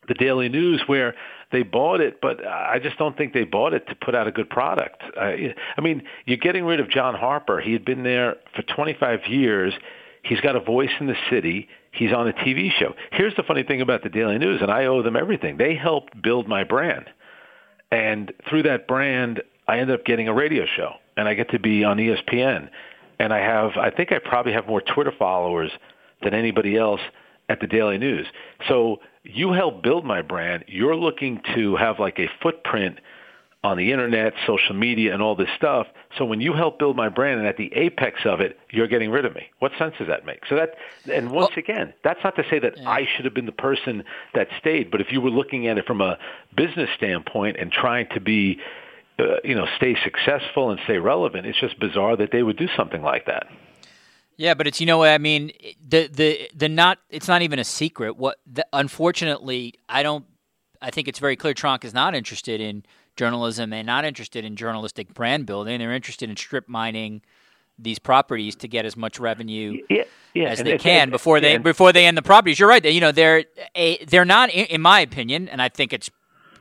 the Daily News where they bought it, but I just don't think they bought it to put out a good product. I, I mean, you're getting rid of John Harper. He had been there for 25 years. He's got a voice in the city. He's on a TV show. Here's the funny thing about the Daily News, and I owe them everything. They helped build my brand. And through that brand, I ended up getting a radio show, and I get to be on ESPN. And I have, I think I probably have more Twitter followers than anybody else at the Daily News. So you help build my brand. You're looking to have like a footprint on the internet, social media, and all this stuff. So when you help build my brand, and at the apex of it, you're getting rid of me. What sense does that make? So that, and once well, again, that's not to say that yeah. I should have been the person that stayed, but if you were looking at it from a business standpoint and trying to be, uh, you know, stay successful and stay relevant, it's just bizarre that they would do something like that. Yeah, but it's you know what I mean. The the the not it's not even a secret. What the, unfortunately, I don't. I think it's very clear. Tronc is not interested in journalism and not interested in journalistic brand building. They're interested in strip mining these properties to get as much revenue yeah, yeah. as and they can before they before they end the properties. You're right. You know they're a, they're not, in my opinion, and I think it's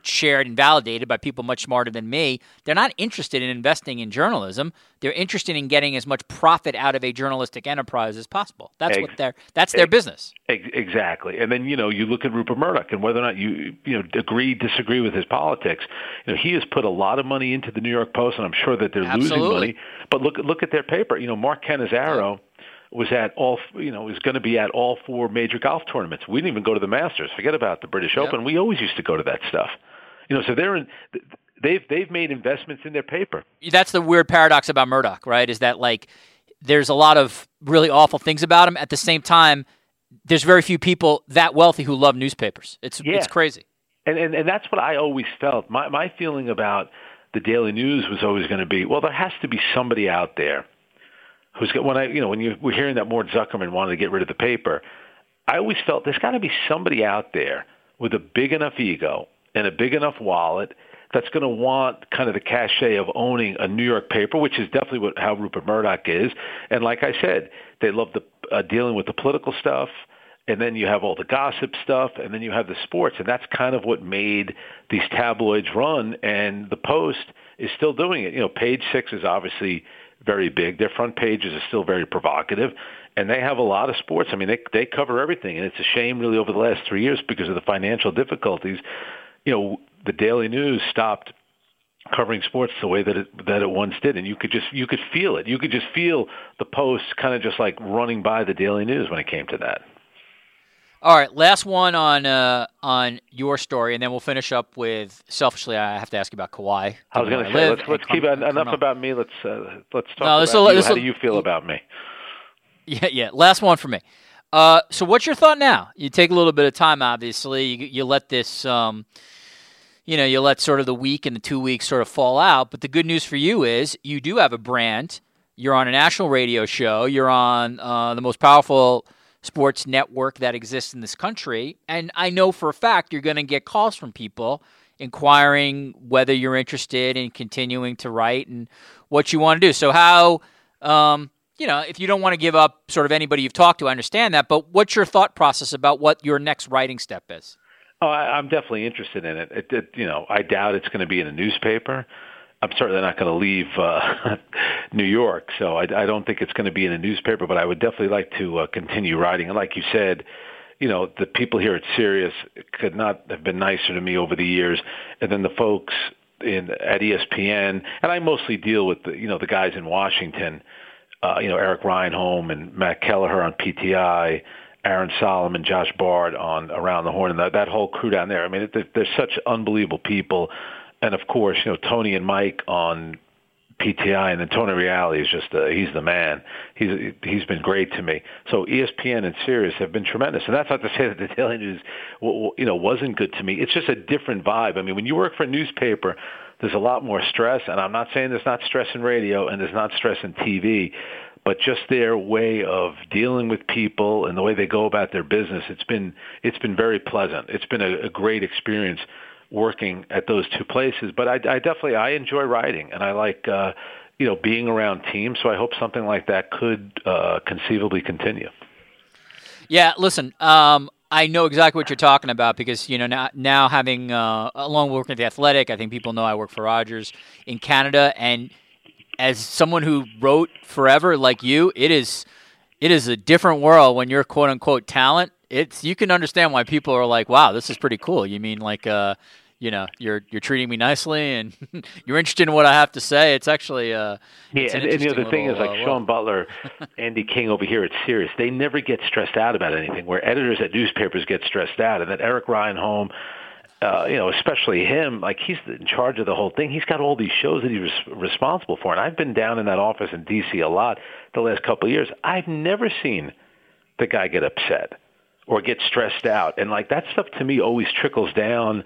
shared and validated by people much smarter than me. They're not interested in investing in journalism. They're interested in getting as much profit out of a journalistic enterprise as possible. That's Ex- what their that's their business. Exactly. And then you know you look at Rupert Murdoch and whether or not you you know agree disagree with his politics. You know he has put a lot of money into the New York Post, and I'm sure that they're Absolutely. losing money. But look look at their paper. You know Mark Cannizzaro. Yeah was at all you know was going to be at all four major golf tournaments. We didn't even go to the Masters. Forget about the British yep. Open. We always used to go to that stuff. You know, so they're in, they've they've made investments in their paper. That's the weird paradox about Murdoch, right? Is that like there's a lot of really awful things about him. At the same time, there's very few people that wealthy who love newspapers. It's yeah. it's crazy. And, and and that's what I always felt. My my feeling about the Daily News was always going to be, well, there has to be somebody out there who's got when I you know when you were hearing that Mort Zuckerman wanted to get rid of the paper, I always felt there's got to be somebody out there with a big enough ego and a big enough wallet that's going to want kind of the cachet of owning a New York paper, which is definitely what how Rupert Murdoch is. And like I said, they love the uh, dealing with the political stuff, and then you have all the gossip stuff, and then you have the sports, and that's kind of what made these tabloids run. And the Post is still doing it. You know, Page Six is obviously very big. Their front pages are still very provocative, and they have a lot of sports. I mean, they they cover everything, and it's a shame really over the last three years because of the financial difficulties you know, the Daily News stopped covering sports the way that it that it once did, and you could just you could feel it. You could just feel the Post kind of just like running by the Daily News when it came to that. All right, last one on uh, on your story, and then we'll finish up with. Selfishly, I have to ask you about Kawhi. I was going to say, let's, let's keep come, enough about me. Let's uh, let's talk no, about a, you. How a, do you feel about me? Yeah, yeah. Last one for me. Uh, so, what's your thought now? You take a little bit of time, obviously. You, you let this. Um, you know, you let sort of the week and the two weeks sort of fall out. But the good news for you is you do have a brand. You're on a national radio show. You're on uh, the most powerful sports network that exists in this country. And I know for a fact you're going to get calls from people inquiring whether you're interested in continuing to write and what you want to do. So, how, um, you know, if you don't want to give up sort of anybody you've talked to, I understand that. But what's your thought process about what your next writing step is? Oh, I, I'm definitely interested in it. It, it. You know, I doubt it's going to be in a newspaper. I'm certainly not going to leave uh, New York, so I, I don't think it's going to be in a newspaper. But I would definitely like to uh, continue writing. And like you said, you know, the people here at Sirius could not have been nicer to me over the years. And then the folks in at ESPN, and I mostly deal with the, you know the guys in Washington. Uh, you know, Erik Rydholm and Matt Kelleher on PTI Aaron Solomon, Josh Bard on Around the Horn, and that, that whole crew down there. I mean, it, they're such unbelievable people. And of course, you know, Tony and Mike on PTI, and then Tony Reali is just uh, he's the man. He's he's been great to me. So ESPN and Sirius have been tremendous, and that's not to say that the Daily News, you know, wasn't good to me. It's just a different vibe. I mean, when you work for a newspaper, there's a lot more stress, and I'm not saying there's not stress in radio and there's not stress in TV, but just their way of dealing with people and the way they go about their business, it's been it's been very pleasant. It's been a, a great experience working at those two places. But I, I definitely I enjoy writing and I like uh, you know being around teams. So I hope something like that could uh, conceivably continue. Yeah, listen. Um, I know exactly what you're talking about because you know now, now having uh, along working at the Athletic, I think people know I work for Rogers in Canada, and as someone who wrote forever like you, it is it is a different world when you're quote unquote talent. It's you can understand why people are like, "Wow, this is pretty cool." You mean like, uh, you know, you're you're treating me nicely and you're interested in what I have to say. It's actually, uh, yeah. it's And, an and the other thing is like uh, Sean Butler, Andy King over here at Sirius. They never get stressed out about anything. Where editors at newspapers get stressed out, and then Erik Rydholm. Uh, you know, especially him, like he's in charge of the whole thing. He's got all these shows that he's res- responsible for, and I've been down in that office in D.C. a lot the last couple of years. I've never seen the guy get upset or get stressed out. And like that stuff to me always trickles down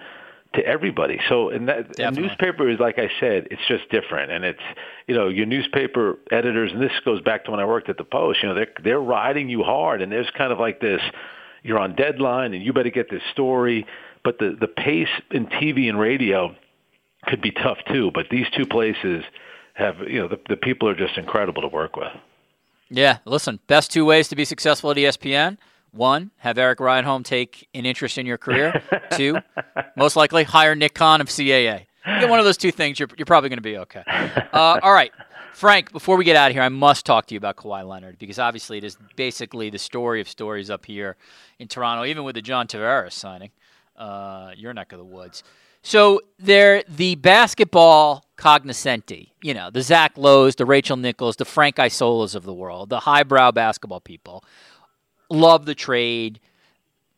to everybody. So in that a newspaper is like I said, it's just different. And it's you know, your newspaper editors and this goes back to when I worked at the Post, you know, they're they're riding you hard and there's kind of like this you're on deadline and you better get this story. But the the pace in TV and radio could be tough too. But these two places have you know, the, the people are just incredible to work with. Yeah, listen, best two ways to be successful at ESPN. One, have Erik Rydholm take an interest in your career. Two, most likely hire Nick Khan of CAA. You get one of those two things, you're, you're probably going to be okay. Uh, all right. Frank, before we get out of here, I must talk to you about Kawhi Leonard because obviously it is basically the story of stories up here in Toronto, even with the John Tavares signing. Uh, your neck of the woods. So they're the basketball cognoscenti, you know, the Zach Lowe's, the Rachel Nichols, the Frank Isolas of the world, the highbrow basketball people, love the trade,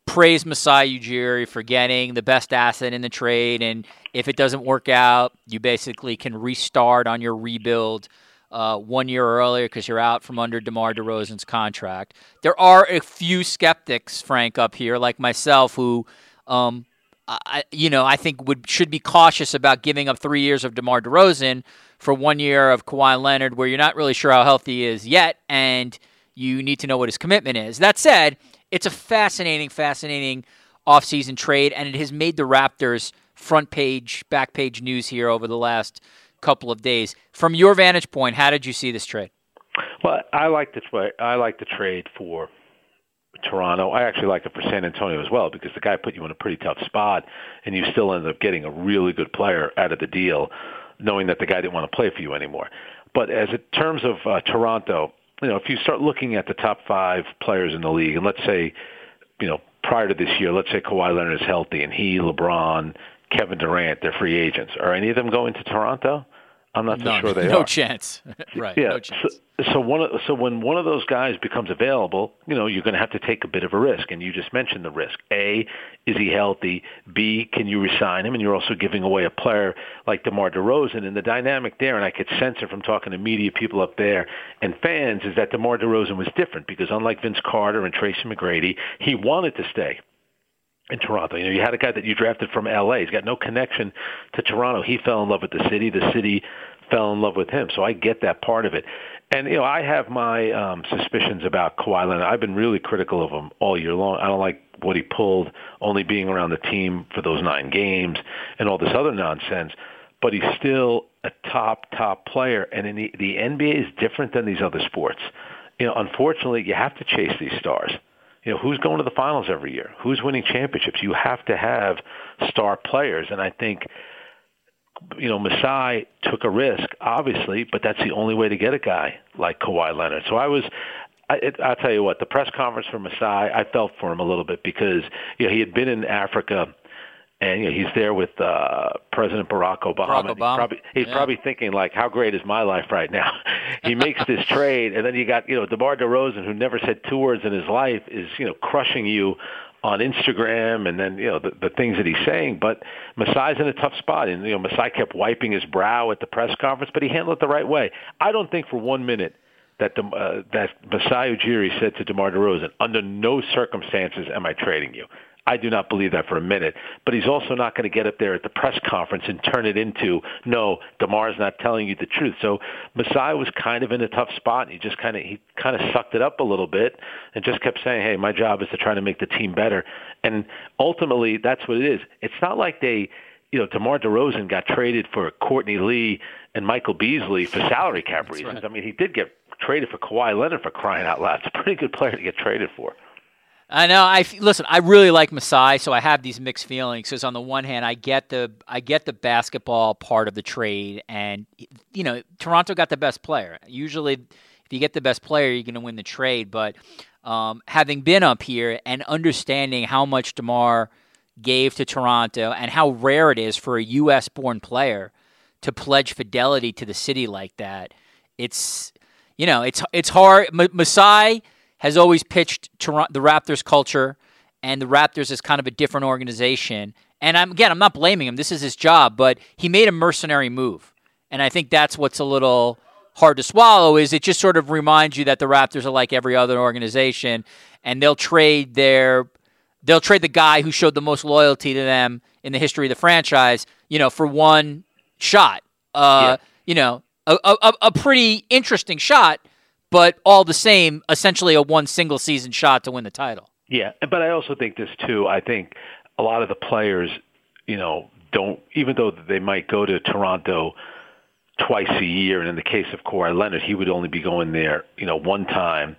praise Masai Ujiri for getting the best asset in the trade, and if it doesn't work out, you basically can restart on your rebuild uh, one year earlier because you're out from under DeMar DeRozan's contract. There are a few skeptics, Frank, up here, like myself, who um, I, you know, I think would should be cautious about giving up three years of DeMar DeRozan for one year of Kawhi Leonard, where you're not really sure how healthy he is yet, and you need to know what his commitment is. That said, it's a fascinating, fascinating offseason trade, and it has made the Raptors front page, back page news here over the last couple of days. From your vantage point, how did you see this trade? Well, I like the tra- I like the trade for Toronto. I actually like it for San Antonio as well because the guy put you in a pretty tough spot, and you still ended up getting a really good player out of the deal, knowing that the guy didn't want to play for you anymore. But as in terms of uh, Toronto, you know, if you start looking at the top five players in the league, and let's say, you know, prior to this year, let's say Kawhi Leonard is healthy, and he, LeBron, Kevin Durant, they're free agents. Are any of them going to Toronto? I'm not so None. sure they no are. chance. right. Yeah. No chance. So, so one of, so when one of those guys becomes available, you know, you're going to have to take a bit of a risk, and you just mentioned the risk. A, is he healthy? B, can you resign him? And you're also giving away a player like DeMar DeRozan. And the dynamic there, and I could sense it from talking to media people up there and fans, is that DeMar DeRozan was different because unlike Vince Carter and Tracy McGrady, he wanted to stay in Toronto. You know, you had a guy that you drafted from LA. He's got no connection to Toronto. He fell in love with the city. The city fell in love with him. So I get that part of it. And you know, I have my um, suspicions about Kawhi Leonard. I've been really critical of him all year long. I don't like what he pulled, only being around the team for those nine games and all this other nonsense. But he's still a top top player, and in the, the NBA is different than these other sports. You know, unfortunately, you have to chase these stars. You know, who's going to the finals every year? Who's winning championships? You have to have star players, and I think you know, Masai took a risk, obviously, but that's the only way to get a guy like Kawhi Leonard. So I was, I, it, I'll tell you what, the press conference for Masai, I felt for him a little bit because you know he had been in Africa, and you know he's there with uh, President Barack Obama. Barack He's probably, he's Yeah. probably thinking like, how great is my life right now? he makes this trade, and then you got you know DeMar DeRozan, who never said two words in his life, is you know crushing you on Instagram and then you know the, the things that he's saying. But Masai's in a tough spot, and you know Masai kept wiping his brow at the press conference, but he handled it the right way. I don't think for one minute that the, uh, that Masai Ujiri said to DeMar DeRozan, under no circumstances am I trading you. I do not believe that for a minute. But he's also not going to get up there at the press conference and turn it into, no, DeMar's not telling you the truth. So Masai was kind of in a tough spot. And he just kind of he kind of sucked it up a little bit and just kept saying, hey, my job is to try to make the team better. And ultimately, that's what it is. It's not like they you know, DeMar DeRozan got traded for Courtney Lee and Michael Beasley for salary cap reasons. right. I mean, he did get traded for Kawhi Leonard for crying out loud. It's a pretty good player to get traded for. I know. I listen. I really like Masai, so I have these mixed feelings. Because on the one hand, I get the I get the basketball part of the trade, and you know, Toronto got the best player. Usually, if you get the best player, you're going to win the trade. But um, having been up here and understanding how much DeMar gave to Toronto and how rare it is for a U.S. born player to pledge fidelity to the city like that, it's you know it's it's hard. M- Masai has always pitched Toronto, the Raptors culture, and the Raptors is kind of a different organization. And I'm again, I'm not blaming him. This is his job, but he made a mercenary move, and I think that's what's a little hard to swallow. Is it just sort of reminds you that the Raptors are like every other organization, and they'll trade their they'll trade the guy who showed the most loyalty to them in the history of the franchise, you know, for one shot. Uh, yeah. You know, a, a, a pretty interesting shot, but all the same, essentially a one single season shot to win the title. Yeah, but I also think this too. I think a lot of the players, you know, don't even though they might go to Toronto twice a year, and in the case of Kawhi Leonard, he would only be going there, you know, one time,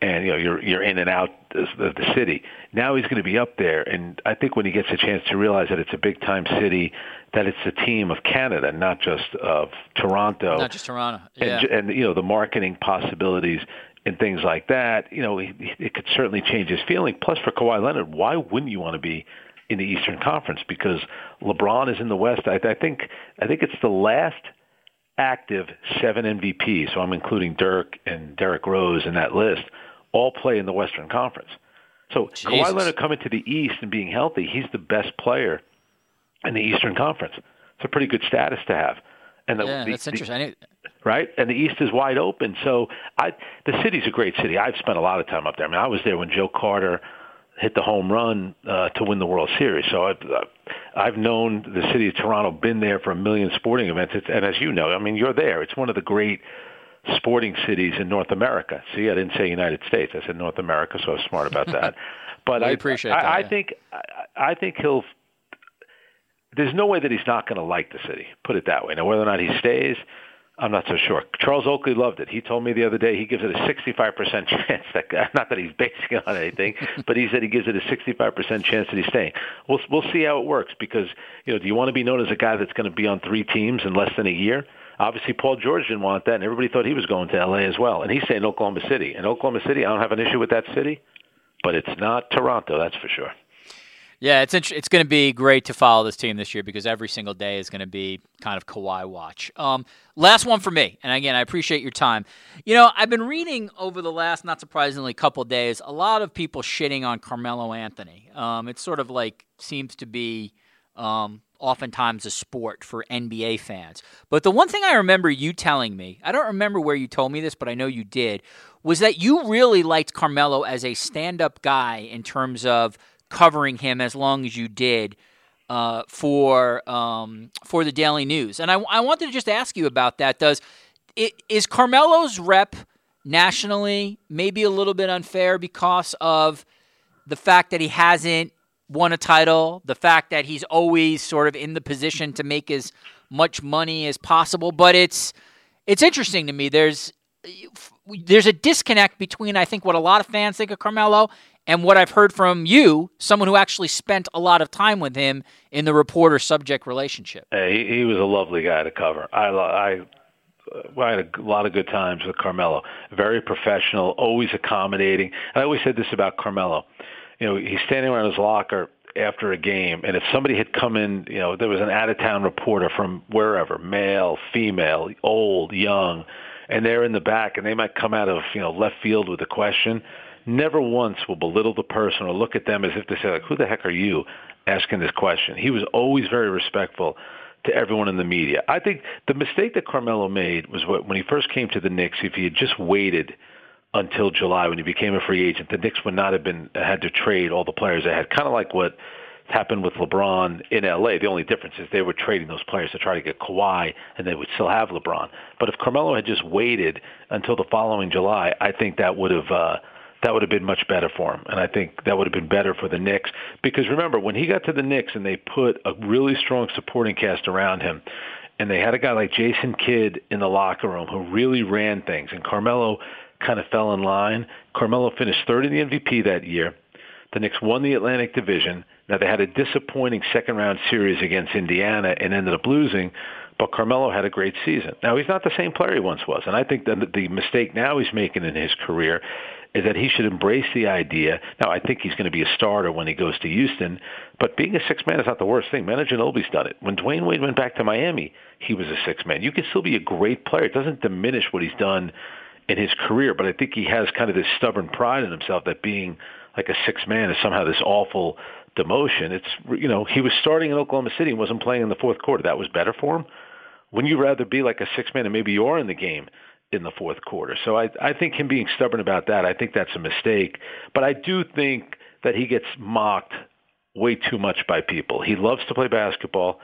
and you know, you're you're in and out of the city. Now he's going to be up there, and I think when he gets a chance to realize that it's a big time city, that it's a team of Canada, not just of Toronto, not just Toronto, yeah. and, and you know the marketing possibilities and things like that. You know, it could certainly change his feeling. Plus, for Kawhi Leonard, why wouldn't you want to be in the Eastern Conference? Because LeBron is in the West. I, I think I think it's the last active seven MVPs. So I'm including Dirk and Derrick Rose in that list. All play in the Western Conference. So Jesus. Kawhi Leonard coming to the East and being healthy, he's the best player in the Eastern Conference. It's a pretty good status to have. And the, yeah, the, that's interesting. The, right? And the East is wide open. So I, the city's a great city. I've spent a lot of time up there. I mean, I was there when Joe Carter hit the home run uh, to win the World Series. So I've, I've known the city of Toronto, been there for a million sporting events. It's, and as you know, I mean, you're there. It's one of the great sporting cities in North America. See, I didn't say United States. I said North America, so I was smart about that. But I appreciate I, that. I, I think I, I think he'll. There's no way that he's not going to like the city. Put it that way. Now, whether or not he stays, I'm not so sure. Charles Oakley loved it. He told me the other day he gives it a 65% chance that not that he's basing it on anything, but he said he gives it a 65% chance that he's staying. We'll we'll see how it works because you know do you want to be known as a guy that's going to be on three teams in less than a year? Obviously, Paul George didn't want that, and everybody thought he was going to L.A. as well. And he's saying Oklahoma City. And Oklahoma City, I don't have an issue with that city, but it's not Toronto, that's for sure. Yeah, it's it's going to be great to follow this team this year because every single day is going to be kind of Kawhi watch. Um, last one for me, and again, I appreciate your time. You know, I've been reading over the last, not surprisingly, couple days, a lot of people shitting on Carmelo Anthony. Um, it's sort of like seems to be um, oftentimes a sport for NBA fans. But the one thing I remember you telling me, I don't remember where you told me this, but I know you did, was that you really liked Carmelo as a stand-up guy in terms of covering him as long as you did uh, for um, for the Daily News. And I, I wanted to just ask you about that. Does it, is Carmelo's rep nationally maybe a little bit unfair because of the fact that he hasn't won a title, the fact that he's always sort of in the position to make as much money as possible. But it's it's interesting to me. There's there's a disconnect between I think what a lot of fans think of Carmelo and what I've heard from you, someone who actually spent a lot of time with him in the reporter subject relationship. Hey, he, he was a lovely guy to cover. I, I, uh, I had a lot of good times with Carmelo. Very professional, always accommodating. I always said this about Carmelo. You know, he's standing around his locker after a game, and if somebody had come in, you know, there was an out-of-town reporter from wherever, male, female, old, young, and they're in the back, and they might come out of you know left field with a question never once will belittle the person or look at them as if to say, like, who the heck are you asking this question? He was always very respectful to everyone in the media. I think the mistake that Carmelo made was what, when he first came to the Knicks, if he had just waited until July when he became a free agent, the Knicks would not have been had to trade all the players they had. Kind of like what happened with LeBron in LA. The only difference is they were trading those players to try to get Kawhi, and they would still have LeBron. But if Carmelo had just waited until the following July, I think that would have uh, that would have been much better for him. And I think that would have been better for the Knicks. Because remember, when he got to the Knicks and they put a really strong supporting cast around him, and they had a guy like Jason Kidd in the locker room who really ran things, and Carmelo kind of fell in line. Carmelo finished third in the MVP that year. The Knicks won the Atlantic Division. Now they had a disappointing second round series against Indiana and ended up losing, but Carmelo had a great season. Now he's not the same player he once was, and I think that the mistake now he's making in his career is that he should embrace the idea. Now, I think he's going to be a starter when he goes to Houston, but being a six man is not the worst thing. Manu Ginobili's done it. When Dwyane Wade went back to Miami, he was a six man. You can still be a great player. It doesn't diminish what he's done in his career, but I think he has kind of this stubborn pride in himself that being like a six man is somehow this awful demotion. It's you know he was starting in Oklahoma City and wasn't playing in the fourth quarter. That was better for him. Wouldn't you rather be like a six man and maybe you're in the game in the fourth quarter? So I I think him being stubborn about that, I think that's a mistake. But I do think that he gets mocked way too much by people. He loves to play basketball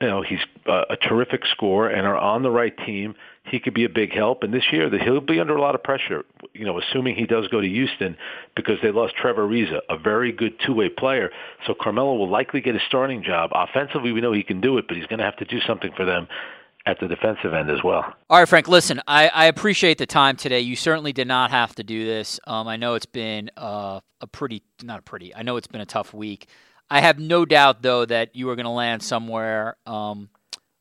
you know he's a, a terrific scorer and are on the right team. He could be a big help. And this year, that he'll be under a lot of pressure. You know, assuming he does go to Houston because they lost Trevor Ariza, a very good two-way player. So Carmelo will likely get a starting job. Offensively, we know he can do it, but he's going to have to do something for them at the defensive end as well. All right, Frank. Listen, I, I appreciate the time today. You certainly did not have to do this. Um, I know it's been uh, a pretty, not a pretty. I know it's been a tough week. I have no doubt, though, that you are going to land somewhere, um,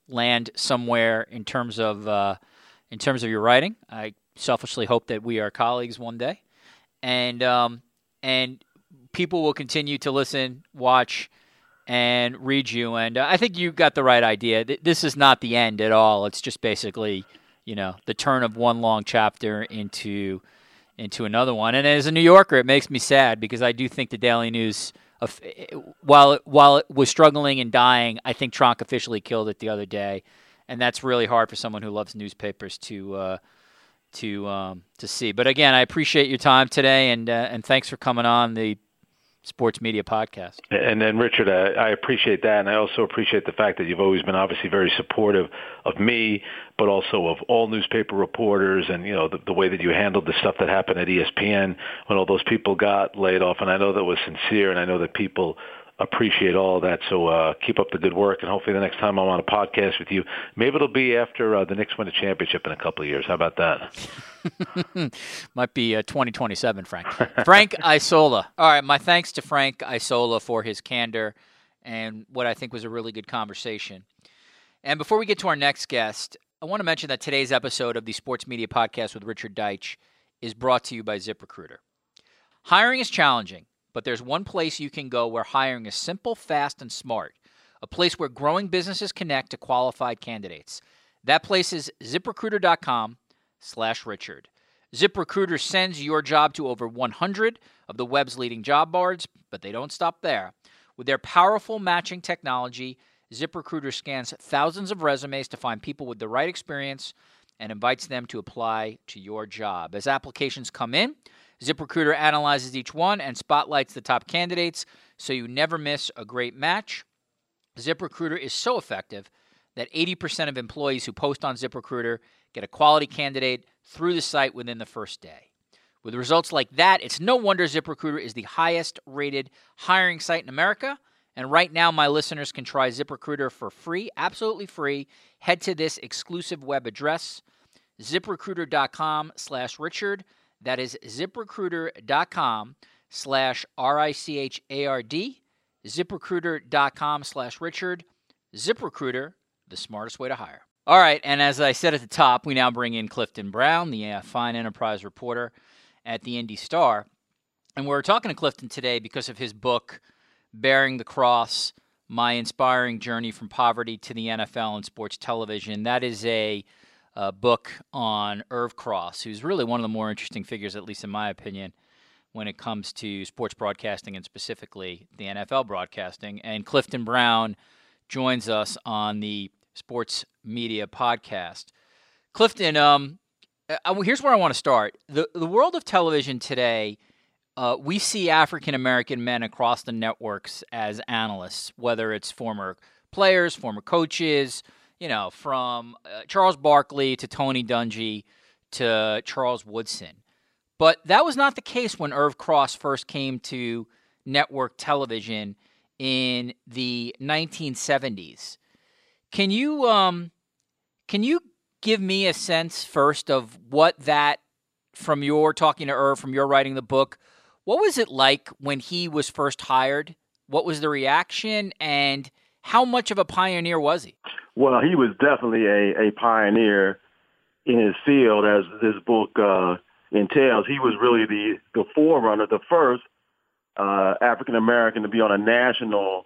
land somewhere in terms of uh, in terms of your writing. I selfishly hope that we are colleagues one day, and um, and people will continue to listen, watch, and read you. And uh, I think you got the right idea. This is not the end at all. It's just basically, you know, the turn of one long chapter into into another one. And as a New Yorker, it makes me sad because I do think the Daily News while while it was struggling and dying, I think Tronc officially killed it the other day, and that's really hard for someone who loves newspapers to uh, to um, to see. But again, I appreciate your time today, and uh, and thanks for coming on the sports media podcast. And then, Richard, I, I appreciate that, and I also appreciate the fact that you've always been obviously very supportive of me, but also of all newspaper reporters, and you know the, the way that you handled the stuff that happened at ESPN when all those people got laid off. And I know that was sincere, and I know that people appreciate all that. So uh, keep up the good work, and hopefully the next time I'm on a podcast with you, maybe it'll be after uh, the Knicks win a championship in a couple of years. How about that? Might be uh, 2027, Frank. Frank Isola. All right, my thanks to Frank Isola for his candor and what I think was a really good conversation. And before we get to our next guest, I want to mention that today's episode of the Sports Media Podcast with Richard Deitsch is brought to you by ZipRecruiter. Hiring is challenging but there's one place you can go where hiring is simple, fast, and smart. A place where growing businesses connect to qualified candidates. That place is ziprecruiter.com slash Richard. ZipRecruiter sends your job to over 100 of the web's leading job boards, but they don't stop there. With their powerful matching technology, ZipRecruiter scans thousands of resumes to find people with the right experience and invites them to apply to your job. As applications come in, ZipRecruiter analyzes each one and spotlights the top candidates so you never miss a great match. ZipRecruiter is so effective that 80% of employees who post on ZipRecruiter get a quality candidate through the site within the first day. With results like that, it's no wonder ZipRecruiter is the highest rated hiring site in America. And right now, my listeners can try ZipRecruiter for free, absolutely free. Head to this exclusive web address, ziprecruiter.com slash Richard. That is ziprecruiter.com slash R-I-C-H-A-R-D, ziprecruiter.com slash Richard. ZipRecruiter, the smartest way to hire. All right, and as I said at the top, we now bring in Clifton Brown, the uh, fine enterprise reporter at the Indy Star. And we're talking to Clifton today because of his book, Bearing the Cross My Inspiring Journey from Poverty to the NFL and Sports Television. That is a uh, book on Irv Cross, who's really one of the more interesting figures, at least in my opinion, when it comes to sports broadcasting and specifically the NFL broadcasting. And Clifton Brown joins us on the Sports Media Podcast. Clifton, um, uh, here's where I want to start. The, the world of television today, uh, we see African American men across the networks as analysts, whether it's former players, former coaches, you know, from uh, Charles Barkley to Tony Dungy to Charles Woodson. But that was not the case when Irv Cross first came to network television in the 1970s. Can you um, can you give me a sense first of what that from your talking to Irv, from your writing the book, what was it like when he was first hired? What was the reaction and how much of a pioneer was he? Well, he was definitely a, a pioneer in his field, as this book uh, entails. He was really the, the forerunner, the first uh, African American to be on a national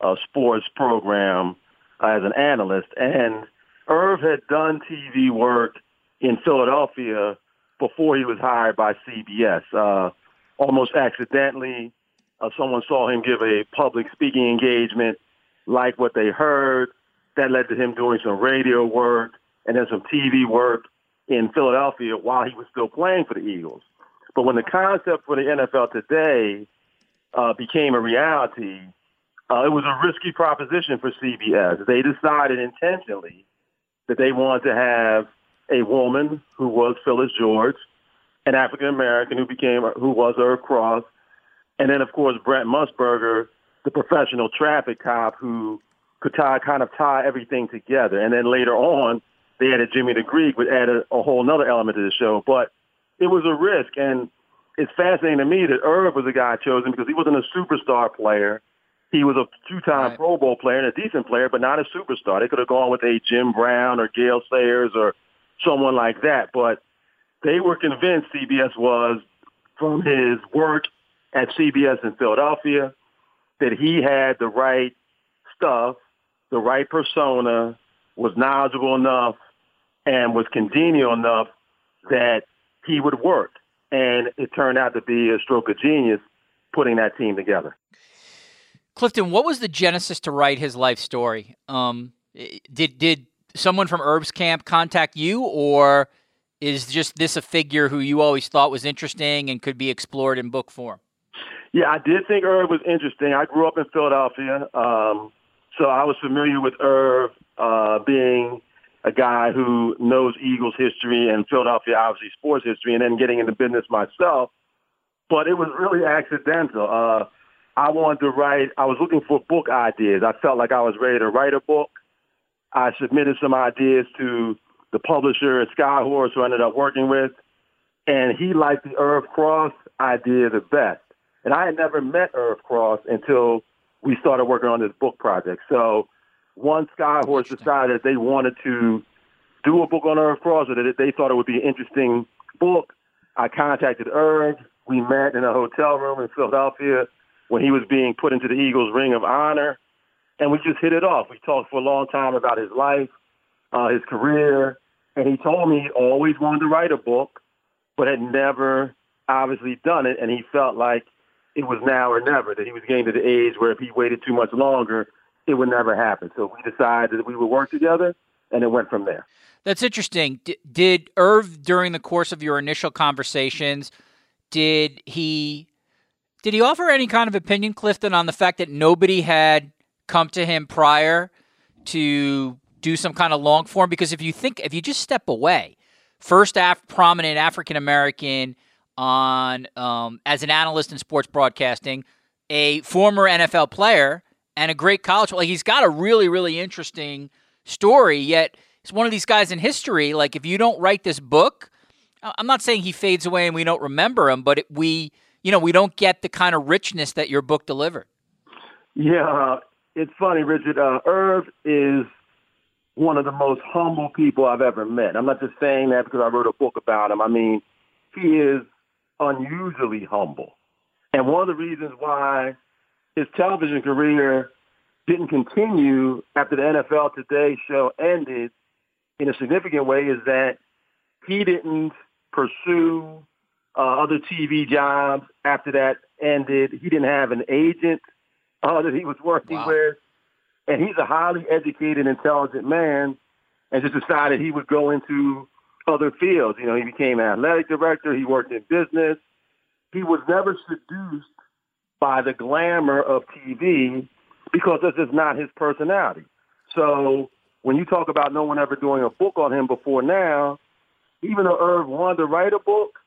uh, sports program as an analyst. And Irv had done TV work in Philadelphia before he was hired by CBS. Uh, almost accidentally, uh, someone saw him give a public speaking engagement, like what they heard. That led to him doing some radio work and then some TV work in Philadelphia while he was still playing for the Eagles. But when the concept for the NFL today uh, became a reality, uh, it was a risky proposition for CBS. They decided intentionally that they wanted to have a woman who was Phyllis George, an African American who became who was Irv Cross, and then of course Brent Musburger, the professional traffic cop who could tie kind of tie everything together. And then later on, they added Jimmy the Greek, which added a whole other element to the show. But it was a risk, and it's fascinating to me that Irv was the guy chosen because he wasn't a superstar player. He was a two-time right. Pro Bowl player and a decent player, but not a superstar. They could have gone with a Jim Brown or Gale Sayers or someone like that. But they were convinced CBS was from his work at CBS in Philadelphia that he had the right stuff, the right persona, was knowledgeable enough, and was congenial enough that he would work. And it turned out to be a stroke of genius putting that team together. Clifton, what was the genesis to write his life story? Um, did did someone from Irv's camp contact you, or is just this a figure who you always thought was interesting and could be explored in book form? Yeah, I did think Irv was interesting. I grew up in Philadelphia, um, so I was familiar with Irv uh, being a guy who knows Eagles history and Philadelphia, obviously, sports history, and then getting into business myself. But it was really accidental. Uh, I wanted to write, I was looking for book ideas. I felt like I was ready to write a book. I submitted some ideas to the publisher at Skyhorse who I ended up working with, and he liked the Irv Cross idea the best. And I had never met Irv Cross until we started working on this book project. So once Skyhorse decided they wanted to do a book on Irv Cross or that they thought it would be an interesting book, I contacted Irv. We met in a hotel room in Philadelphia when he was being put into the Eagles Ring of Honor, and we just hit it off. We talked for a long time about his life, uh, his career, and he told me he always wanted to write a book, but had never obviously done it, and he felt like it was now or never, that he was getting to the age where if he waited too much longer, it would never happen. So we decided that we would work together, and it went from there. That's interesting. D- did Irv, during the course of your initial conversations, did he did he offer any kind of opinion, Clifton, on the fact that nobody had come to him prior to do some kind of long form? Because if you think, if you just step away, first af- prominent African American on um, as an analyst in sports broadcasting, a former NFL player, and a great college. Like he's got a really, really interesting story. Yet he's one of these guys in history. Like if you don't write this book, I'm not saying he fades away and we don't remember him, but it, we, you know, we don't get the kind of richness that your book delivered. Yeah, it's funny, Richard. Uh, Irv is one of the most humble people I've ever met. I'm not just saying that because I wrote a book about him. I mean, he is unusually humble. And one of the reasons why his television career didn't continue after the NFL Today show ended in a significant way is that he didn't pursue uh, other TV jobs after that ended. He didn't have an agent uh, that he was working wow. with. And he's a highly educated, intelligent man and just decided he would go into other fields. You know, he became an athletic director. He worked in business. He was never seduced by the glamour of TV because this is not his personality. So when you talk about no one ever doing a book on him before now, even though Irv wanted to write a book,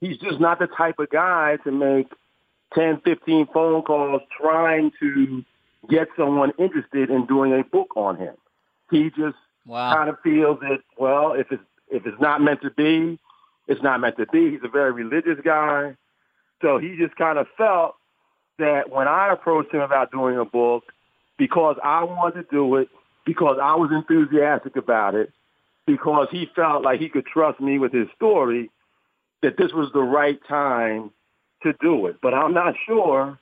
he's just not the type of guy to make 10, 15 phone calls trying to get someone interested in doing a book on him. He just wow. kind of feels that, well, if it's, if it's not meant to be, it's not meant to be. He's a very religious guy. So he just kind of felt that when I approached him about doing a book, because I wanted to do it because I was enthusiastic about it, because he felt like he could trust me with his story, that this was the right time to do it. But I'm not sure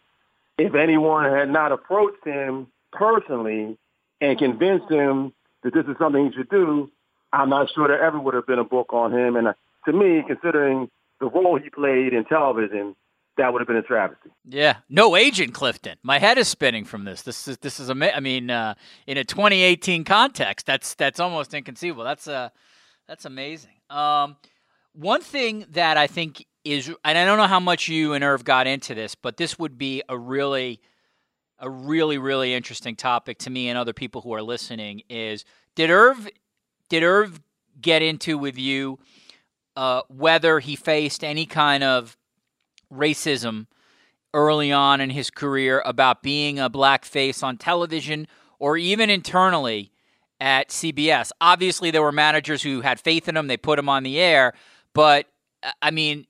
if anyone had not approached him personally and convinced him that this is something he should do, I'm not sure there ever would have been a book on him. And uh, to me, considering the role he played in television, that would have been a travesty. Yeah, no agent Clifton. My head is spinning from this. This is this is a. I mean, uh, in a 2018 context, that's that's almost inconceivable. That's uh, that's amazing. Um, one thing that I think is, and I don't know how much you and Irv got into this, but this would be a really, a really, really interesting topic to me and other people who are listening. Is did Irv, did Irv get into with you uh, whether he faced any kind of racism early on in his career about being a black face on television or even internally at CBS. Obviously, there were managers who had faith in him, they put him on the air. But uh, I mean,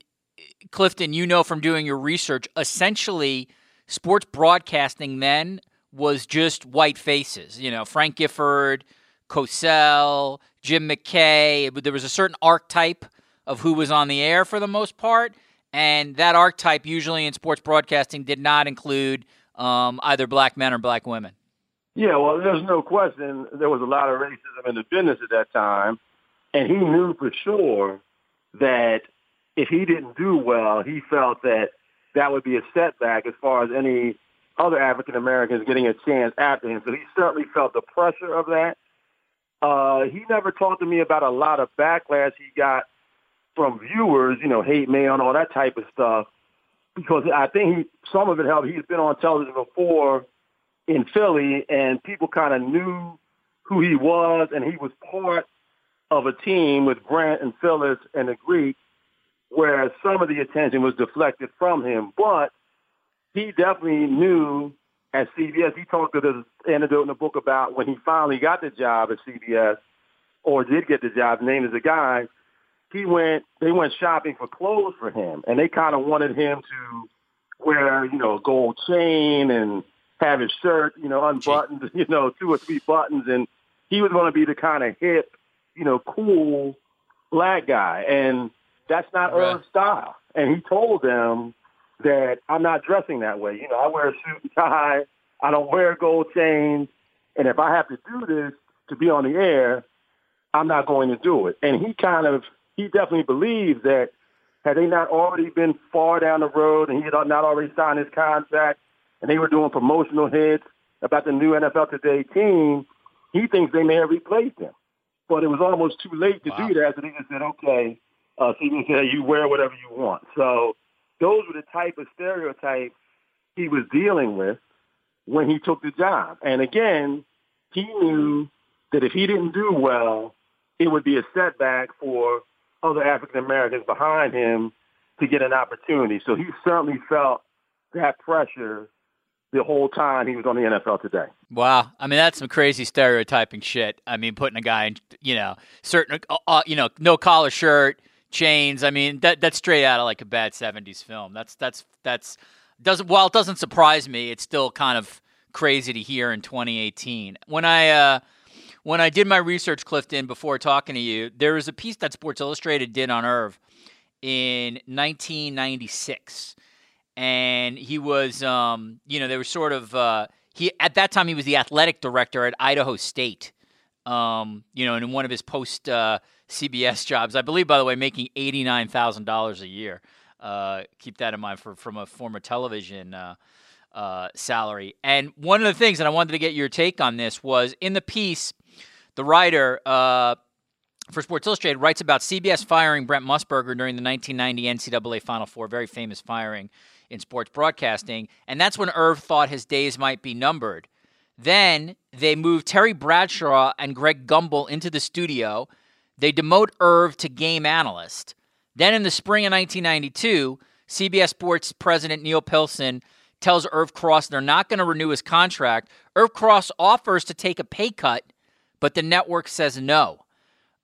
Clifton, you know from doing your research, essentially, sports broadcasting then was just white faces. You know, Frank Gifford, Cosell, Jim McKay. There was a certain archetype of who was on the air for the most part. And that archetype, usually in sports broadcasting, did not include um, either black men or black women. Yeah, well, there's no question there was a lot of racism in the business at that time. And he knew for sure that if he didn't do well, he felt that that would be a setback as far as any other African Americans getting a chance after him. So he certainly felt the pressure of that. Uh, he never talked to me about a lot of backlash he got from viewers, you know, hate mail and all that type of stuff, because I think he, some of it helped. He's been on television before in Philly, and people kind of knew who he was, and he was part of a team with Brent and Phyllis and the Greek, where some of the attention was deflected from him. But he definitely knew at CBS. He talked to this anecdote in the book about when he finally got the job at CBS, or did get the job, named as a guy he went they went shopping for clothes for him and they kind of wanted him to wear you know a gold chain and have his shirt you know unbuttoned you know two or three buttons and he was going to be the kind of hip you know cool black guy and that's not right. Style and he told them that I'm not dressing that way you know I wear a suit and tie I don't wear gold chains and if I have to do this to be on the air I'm not going to do it and he kind of he definitely believes that had they not already been far down the road and he had not already signed his contract and they were doing promotional hits about the new NFL Today team, he thinks they may have replaced him. But it was almost too late to wow. do that, so they just said, okay, uh, so you said you wear whatever you want. So those were the type of stereotypes he was dealing with when he took the job. And again, he knew that if he didn't do well, it would be a setback for other African Americans behind him to get an opportunity. So he certainly felt that pressure the whole time he was on the NFL today. Wow, I mean that's some crazy stereotyping shit. I mean, putting a guy in, you know, certain, uh, uh, you know, no collar shirt, chains. I mean, that that's straight out of like a bad '70s film. That's that's that's doesn't while it doesn't surprise me, it's still kind of crazy to hear in 2018. When I uh, when I did my research, Clifton, before talking to you, there was a piece that Sports Illustrated did on Irv in 1996, and he was, um, you know, they were sort of uh, he at that time he was the athletic director at Idaho State. Um, you know, and in one of his post uh, CBS jobs, I believe, by the way, making eighty nine thousand dollars a year. Uh, keep that in mind for from a former television uh, uh, salary. And one of the things, and I wanted to get your take on this, was in the piece the writer uh, for Sports Illustrated writes about CBS firing Brent Musburger during the 1990 NCAA Final Four, very famous firing in sports broadcasting. And that's when Irv thought his days might be numbered. Then they moved Terry Bradshaw and Greg Gumbel into the studio. They demote Irv to game analyst. Then in the spring of 1992, CBS Sports president Neal Pilson tells Irv Cross they're not going to renew his contract. Irv Cross offers to take a pay cut but the network says no.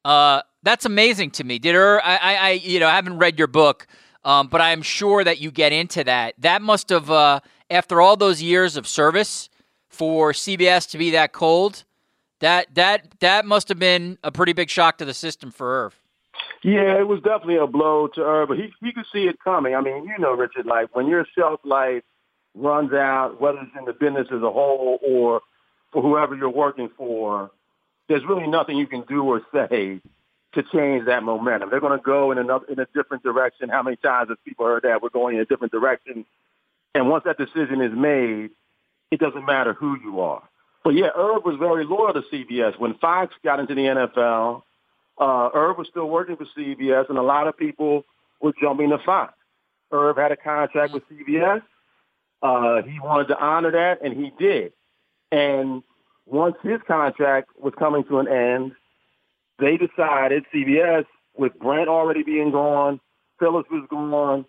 Uh, that's amazing to me. Did her? I, I, I, you know, I haven't read your book, um, but I am sure that you get into that. That must have, uh, after all those years of service, for CBS to be that cold. That that that must have been a pretty big shock to the system for Irv. Yeah, it was definitely a blow to Irv, but he he could see it coming. I mean, you know, Richard, like when your shelf life runs out, whether it's in the business as a whole or for whoever you're working for, there's really nothing you can do or say to change that momentum. They're going to go in another in a different direction. How many times have people heard that we're going in a different direction? And once that decision is made, it doesn't matter who you are. But yeah, Irv was very loyal to CBS. When Fox got into the NFL, uh, Irv was still working for CBS, and a lot of people were jumping to Fox. Irv had a contract with CBS. Uh, he wanted to honor that, and he did. And once his contract was coming to an end, they decided, CBS, with Brent already being gone, Phyllis was gone,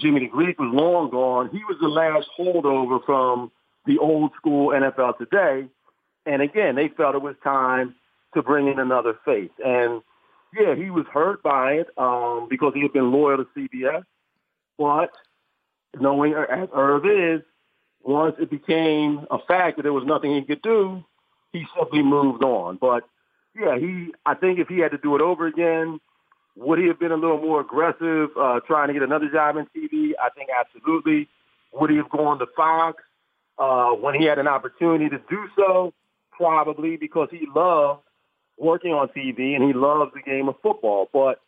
Jimmy the Greek was long gone. He was the last holdover from the old school NFL today. And again, they felt it was time to bring in another face. And yeah, he was hurt by it um, because he had been loyal to CBS. But knowing as Irv is, once it became a fact that there was nothing he could do, he simply moved on. But yeah, he. I think if he had to do it over again, would he have been a little more aggressive, uh, trying to get another job in TV? I think absolutely. Would he have gone to Fox uh, when he had an opportunity to do so? Probably because he loved working on TV and he loves the game of football. But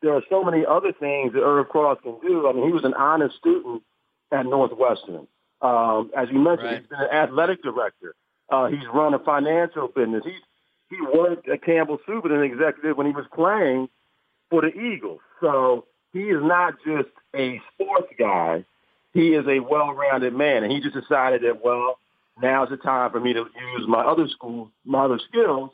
there are so many other things that Irv Cross can do. I mean, he was an honest student at Northwestern. Um, as you mentioned, right. he's been an athletic director. Uh, he's run a financial business. He's he worked at Campbell Soup as an executive when he was playing for the Eagles. So he is not just a sports guy. He is a well-rounded man, and he just decided that well, now's the time for me to use my other school, my other skills,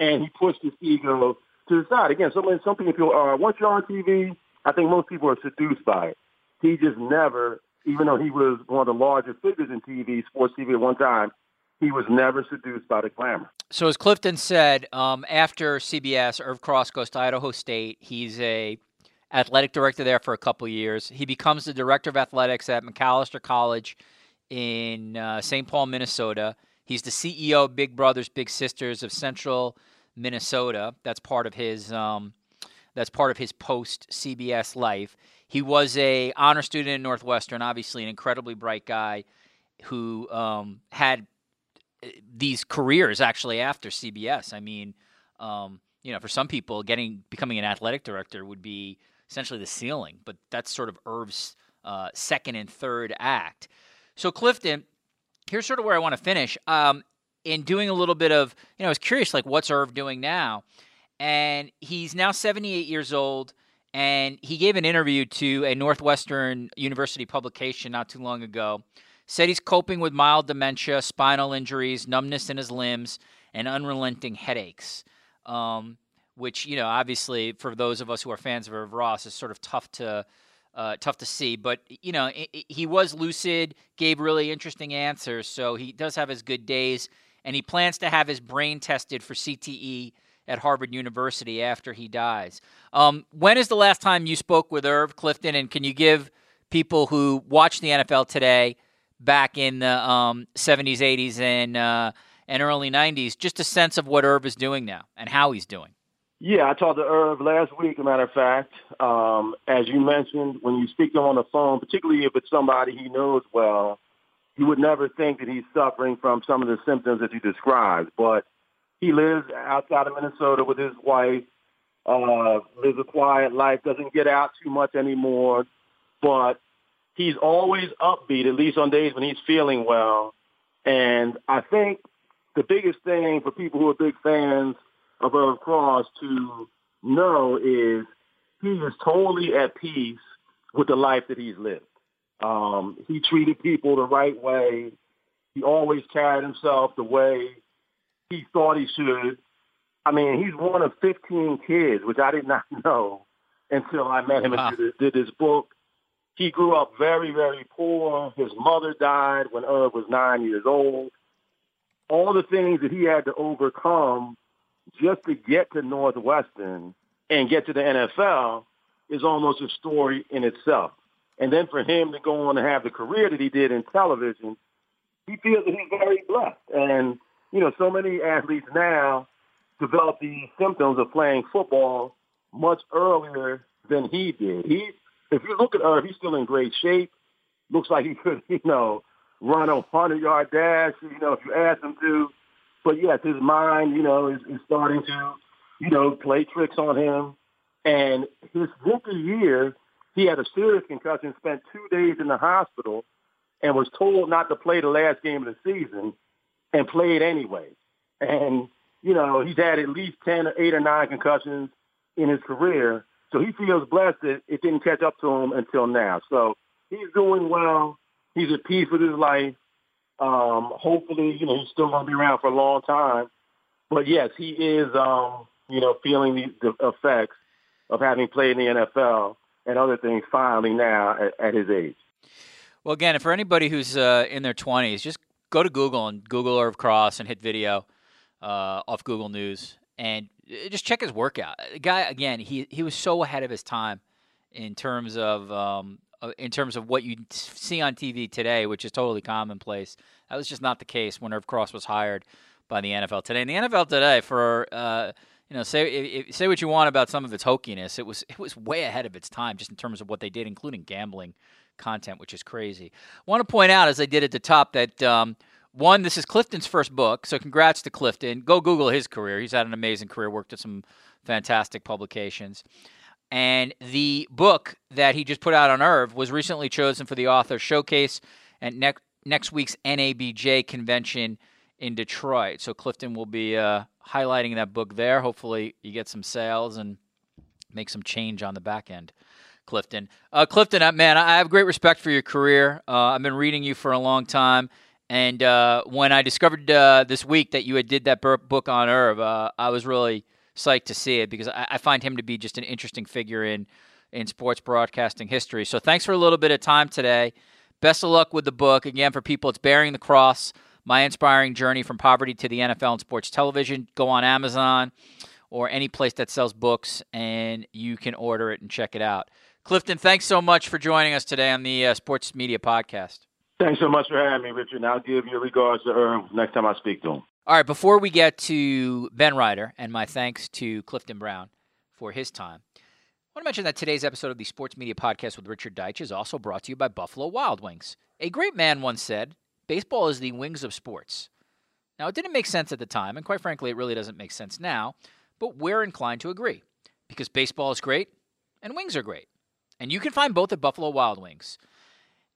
and he pushed his ego to the side. Again, some some people are once you're on TV, I think most people are seduced by it. He just never, even though he was one of the largest figures in TV, sports TV at one time, he was never seduced by the glamour. So, as Clifton said, um, after CBS, Irv Cross goes to Idaho State. He's a athletic director there for a couple years. He becomes the director of athletics at Macalester College in uh, St. Paul, Minnesota. He's the CEO of Big Brothers Big Sisters of Central Minnesota. That's part of his um, that's part of his post CBS life. He was a honor student in Northwestern, obviously an incredibly bright guy who um, had these careers actually after CBS. I mean, um, you know, for some people, getting becoming an athletic director would be essentially the ceiling, but that's sort of Irv's uh, second and third act. So, Clifton, here's sort of where I want to finish. Um, in doing a little bit of, you know, I was curious, like, what's Irv doing now? And he's now 78 years old, and he gave an interview to a Northwestern University publication not too long ago Said he's coping with mild dementia, spinal injuries, numbness in his limbs, and unrelenting headaches. Um, which you know, obviously, for those of us who are fans of Irv Cross, is sort of tough to uh, tough to see. But you know, it, it, he was lucid, gave really interesting answers, so he does have his good days, and he plans to have his brain tested for CTE at Harvard University after he dies. Um, when is the last time you spoke with Irv Clifton, and can you give people who watch the NFL today back in the um, 70s, 80s, and uh, and early 90s. Just a sense of what Irv is doing now and how he's doing. Yeah, I talked to Irv last week. A matter of fact, um, as you mentioned, when you speak to him on the phone, particularly if it's somebody he knows well, you would never think that he's suffering from some of the symptoms that you described. But he lives outside of Minnesota with his wife, uh, lives a quiet life, doesn't get out too much anymore, but he's always upbeat, at least on days when he's feeling well. And I think the biggest thing for people who are big fans of Irv Cross to know is he is totally at peace with the life that he's lived. Um, he treated people the right way. He always carried himself the way he thought he should. I mean, he's one of 15 kids, which I did not know until I met him wow. and did, did this book. He grew up very, very poor. His mother died when Irv was nine years old. All the things that he had to overcome just to get to Northwestern and get to the NFL is almost a story in itself. And then for him to go on to have the career that he did in television, he feels that he's very blessed. And you know, so many athletes now develop the symptoms of playing football much earlier than he did. He, if you look at Irv, he's still in great shape. Looks like he could, you know, run a hundred yard dash, you know, if you ask him to. But yes, his mind, you know, is, is starting to, you know, play tricks on him. And his rookie year, he had a serious concussion, spent two days in the hospital, and was told not to play the last game of the season, and played anyway. And you know, he's had at least ten or eight or nine concussions in his career, so he feels blessed that it didn't catch up to him until now. So he's doing well. He's at peace with his life. Um, hopefully, you know, he's still going to be around for a long time. But yes, he is, um, you know, feeling the, the effects of having played in the NFL and other things finally now at, at his age. Well, again, for anybody who's uh, in their 20s, just go to Google and Google Irv Cross and hit video uh, off Google News and uh, just check his workout. The guy, again, he he was so ahead of his time in terms of um, in terms of what you see on TV today, which is totally commonplace. That was just not the case when Irv Cross was hired by the NFL today. And the NFL today, for uh, you know, say if, say what you want about some of its hokiness, it was it was way ahead of its time just in terms of what they did, including gambling content, which is crazy. I want to point out, as I did at the top, that um, one, this is Clifton's first book, so congrats to Clifton. Go Google his career; he's had an amazing career, worked at some fantastic publications. And the book that he just put out on Irv was recently chosen for the author showcase at next next week's NABJ convention in Detroit. So Clifton will be uh, highlighting that book there. Hopefully, you get some sales and make some change on the back end. Clifton, uh, Clifton, uh, man, I have great respect for your career. Uh, I've been reading you for a long time, and uh, when I discovered this week that you had did that book on Irv, I was really psyched to see it because I, I find him to be just an interesting figure in in sports broadcasting history. So thanks for a little bit of time today. Best of luck with the book. Again, for people, it's Bearing the Cross My Inspiring Journey from Poverty to the NFL and Sports Television. Go on Amazon or any place that sells books and you can order it and check it out. Clifton, thanks so much for joining us today on the uh, Sports Media Podcast. Thanks so much for having me, Richard. And I'll give your regards to Irv next time I speak to him. All right, before we get to Ben Reiter, and my thanks to Clifton Brown for his time, I want to mention that today's episode of the Sports Media Podcast with Richard Deitsch is also brought to you by Buffalo Wild Wings. A great man once said, Baseball is the wings of sports. Now, it didn't make sense at the time, and quite frankly, it really doesn't make sense now, but we're inclined to agree because baseball is great and wings are great. And you can find both at Buffalo Wild Wings.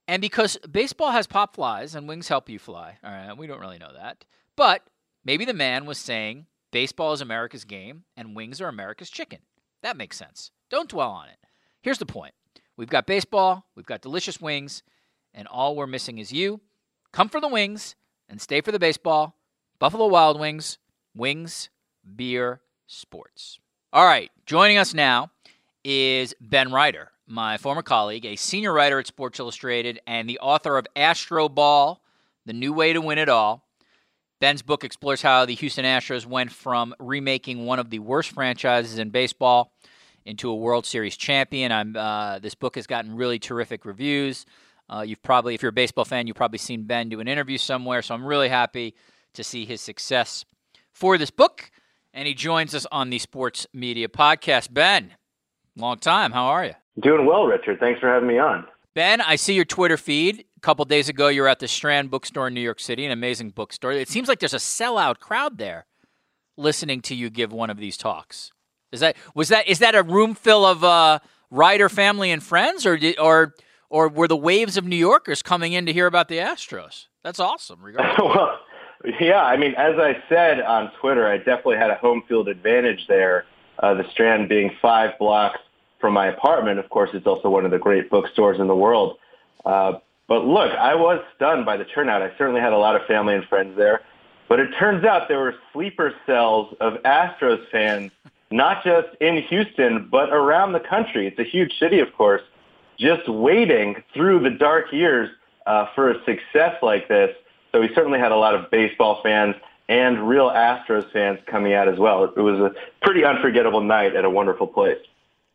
And because baseball has pop flies and wings help you fly, all right, we don't really know that. But Maybe the man was saying baseball is America's game and wings are America's chicken. That makes sense. Don't dwell on it. Here's the point we've got baseball, we've got delicious wings, and all we're missing is you. Come for the wings and stay for the baseball. Buffalo Wild Wings, wings, beer, sports. All right, joining us now is Ben Reiter, my former colleague, a senior writer at Sports Illustrated, and the author of Astroball, The New Way to Win It All. Ben's book explores how the Houston Astros went from remaking one of the worst franchises in baseball into a World Series champion. I'm, uh, this book has gotten really terrific reviews. Uh, you've probably, if you're a baseball fan, you've probably seen Ben do an interview somewhere. So I'm really happy to see his success for this book. And he joins us on the Sports Media Podcast. Ben, long time. How are you? Doing well, Richard. Thanks for having me on. Ben, I see your Twitter feed couple days ago, you were at the Strand Bookstore in New York City, an amazing bookstore. It seems like there's a sellout crowd there listening to you give one of these talks. Is that was that is that a room full of uh, Reiter family and friends, or or or were the waves of New Yorkers coming in to hear about the Astros? That's awesome. well, yeah, I mean, as I said on Twitter, I definitely had a home field advantage there. Uh, the Strand being five blocks from my apartment. Of course, it's also one of the great bookstores in the world. Uh, but look, I was stunned by the turnout. I certainly had a lot of family and friends there. But it turns out there were sleeper cells of Astros fans, not just in Houston, but around the country. It's a huge city, of course, just waiting through the dark years uh, for a success like this. So we certainly had a lot of baseball fans and real Astros fans coming out as well. It was a pretty unforgettable night at a wonderful place.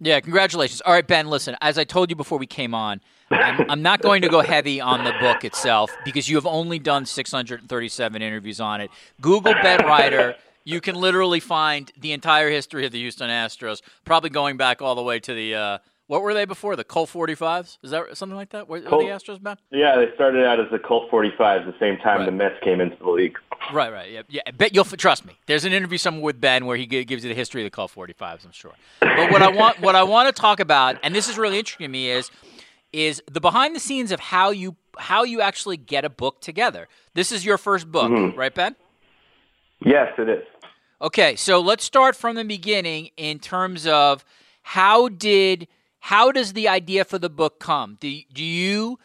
Yeah, congratulations. All right, Ben, listen, as I told you before we came on, I'm, I'm, not going to go heavy on the book itself because you have only done 637 interviews on it. Google Ben Reiter. You can literally find the entire history of the Houston Astros, probably going back all the way to the uh, what were they before? The Colt 45s? Is that something like that? Were, Colt, the Astros back? Yeah, they started out as the Colt 45s the same time right. the Mets came into the league. Right, right. Yeah, yeah. Bet you'll trust me. There's an interview somewhere with Ben where he gives you the history of the Colt 45s. I'm sure. But what I want, what I want to talk about, and this is really interesting to me, is is the behind the scenes of how you how you actually get a book together. This is your first book, mm-hmm. right, Ben? Yes, it is. Okay, so let's start from the beginning in terms of how did how does the idea for the book come? Do, do you,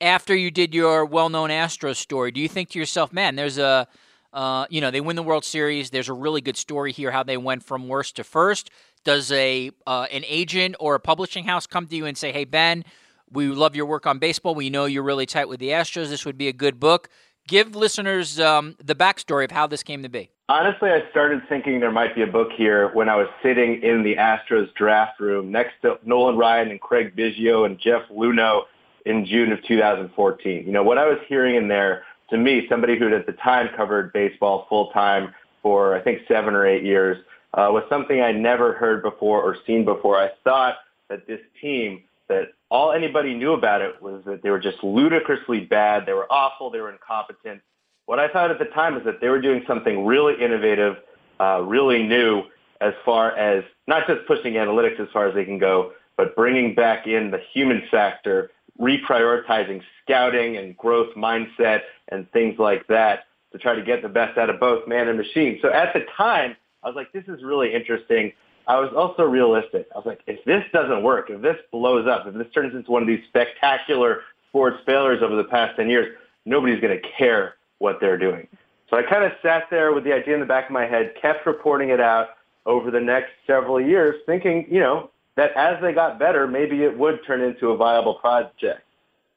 after you did your well-known Astros story, do you think to yourself, man, there's a, uh, you know, they win the World Series. There's a really good story here, how they went from worst to first. Does a uh, an agent or a publishing house come to you and say, "Hey Ben, we love your work on baseball. We know you're really tight with the Astros. This would be a good book." Give listeners um, the backstory of how this came to be. Honestly, I started thinking there might be a book here when I was sitting in the Astros draft room next to Nolan Ryan and Craig Biggio and Jeff Luhnow in June of 2014. You know, what I was hearing in there, to me, somebody who at the time covered baseball full time for I think seven or eight years, uh, was something I never heard before or seen before. I thought that this team, that all anybody knew about it was that they were just ludicrously bad, they were awful, they were incompetent, what I thought at the time is that they were doing something really innovative, uh, really new as far as not just pushing analytics as far as they can go, but bringing back in the human factor, reprioritizing scouting and growth mindset and things like that to try to get the best out of both man and machine. So at the time, I was like, this is really interesting. I was also realistic. I was like, if this doesn't work, if this blows up, if this turns into one of these spectacular sports failures over the past 10 years, nobody's going to care what they're doing. So I kind of sat there with the idea in the back of my head, kept reporting it out over the next several years, thinking, you know, that as they got better, maybe it would turn into a viable project.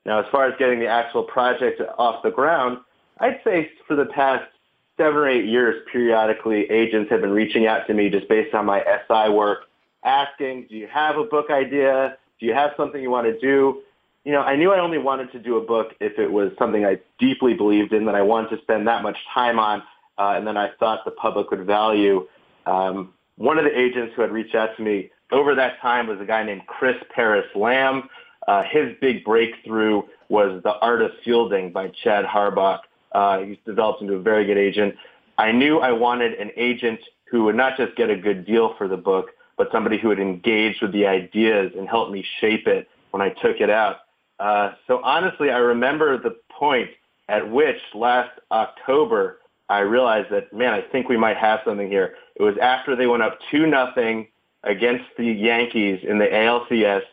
Now, as far as getting the actual project off the ground, I'd say for the past seven or eight years, periodically, agents have been reaching out to me just based on my SI work, asking, do you have a book idea? Do you have something you want to do? You know, I knew I only wanted to do a book if it was something I deeply believed in, that I wanted to spend that much time on, uh, and then I thought the public would value. Um, one of the agents who had reached out to me over that time was a guy named Chris Paris Lamb. Uh, his big breakthrough was The Art of Fielding by Chad Harbach. Uh, he's developed into a very good agent. I knew I wanted an agent who would not just get a good deal for the book, but somebody who would engage with the ideas and help me shape it when I took it out. Uh, so honestly, I remember the point at which last October I realized that, man, I think we might have something here. It was after they went up 2 nothing against the Yankees in the ALCS.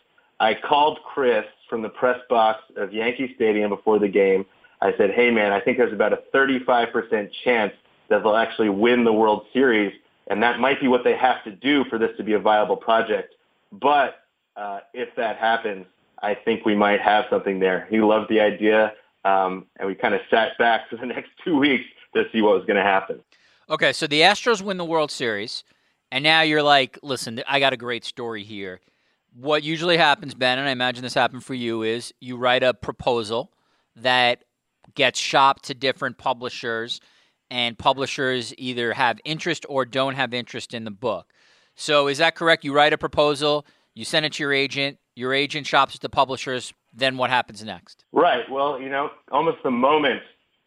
I called Chris from the press box of Yankee Stadium before the game. I said, hey, man, I think there's about a 35% chance that they'll actually win the World Series, and that might be what they have to do for this to be a viable project. But uh, if that happens, I think we might have something there. He loved the idea, um, and we kind of sat back for the next two weeks to see what was going to happen. Okay, so the Astros win the World Series, and now you're like, listen, I got a great story here. What usually happens, Ben, and I imagine this happened for you, is you write a proposal that gets shopped to different publishers, and publishers either have interest or don't have interest in the book. So is that correct? You write a proposal, you send it to your agent, your agent shops at the publishers. Then what happens next? Right. Well, you know, almost the moment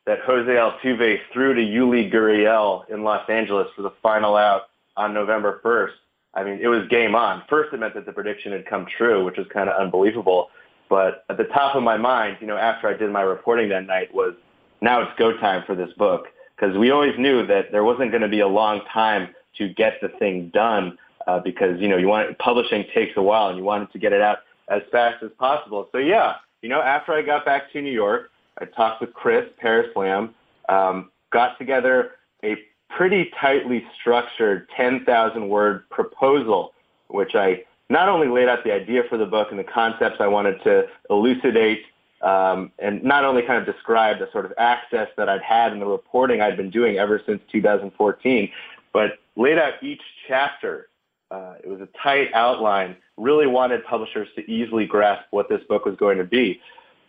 that Jose Altuve threw to Yuli Gurriel in Los Angeles for the final out on November 1st, I mean, it was game on. First, it meant that the prediction had come true, which was kind of unbelievable. But at the top of my mind, you know, after I did my reporting that night was now it's go time for this book. Because we always knew that there wasn't going to be a long time to get the thing done uh, because you know you want publishing takes a while and you wanted to get it out as fast as possible. So yeah, you know, after I got back to New York, I talked with Chris Parris-Lamb, um, got together a pretty tightly structured 10,000 word proposal, which I not only laid out the idea for the book and the concepts I wanted to elucidate, um, and not only kind of describe the sort of access that I'd had in the reporting I'd been doing ever since 2014, but laid out each chapter Uh, it was a tight outline. Really wanted publishers to easily grasp what this book was going to be.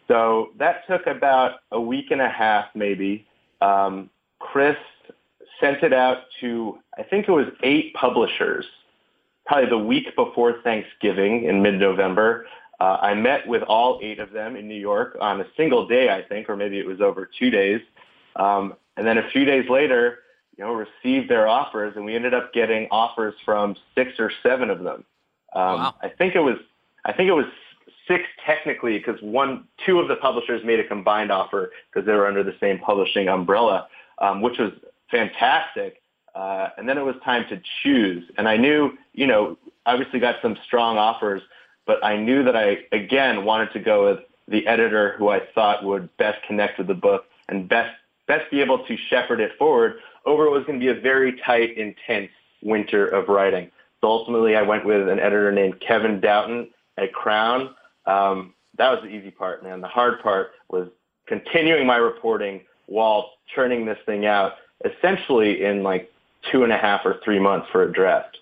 So that took about a week and a half, maybe. Um, Chris sent it out to, I think it was eight publishers, probably the week before Thanksgiving in mid-November. Uh, I met with all eight of them in New York on a single day, I think, or maybe it was over two days. Um, and then a few days later, you know, received their offers, and we ended up getting offers from six or seven of them. Um, wow. I think it was, I think it was six technically because one, two of the publishers made a combined offer because they were under the same publishing umbrella, um, which was fantastic. Uh, and then it was time to choose, and I knew, you know, obviously got some strong offers, but I knew that I again wanted to go with the editor who I thought would best connect with the book and best best be able to shepherd it forward over what was going to be a very tight, intense winter of writing. So ultimately, I went with an editor named Kevin Doughten at Crown. Um, that was the easy part, man. The hard part was continuing my reporting while churning this thing out essentially in like two and a half or three months for a draft.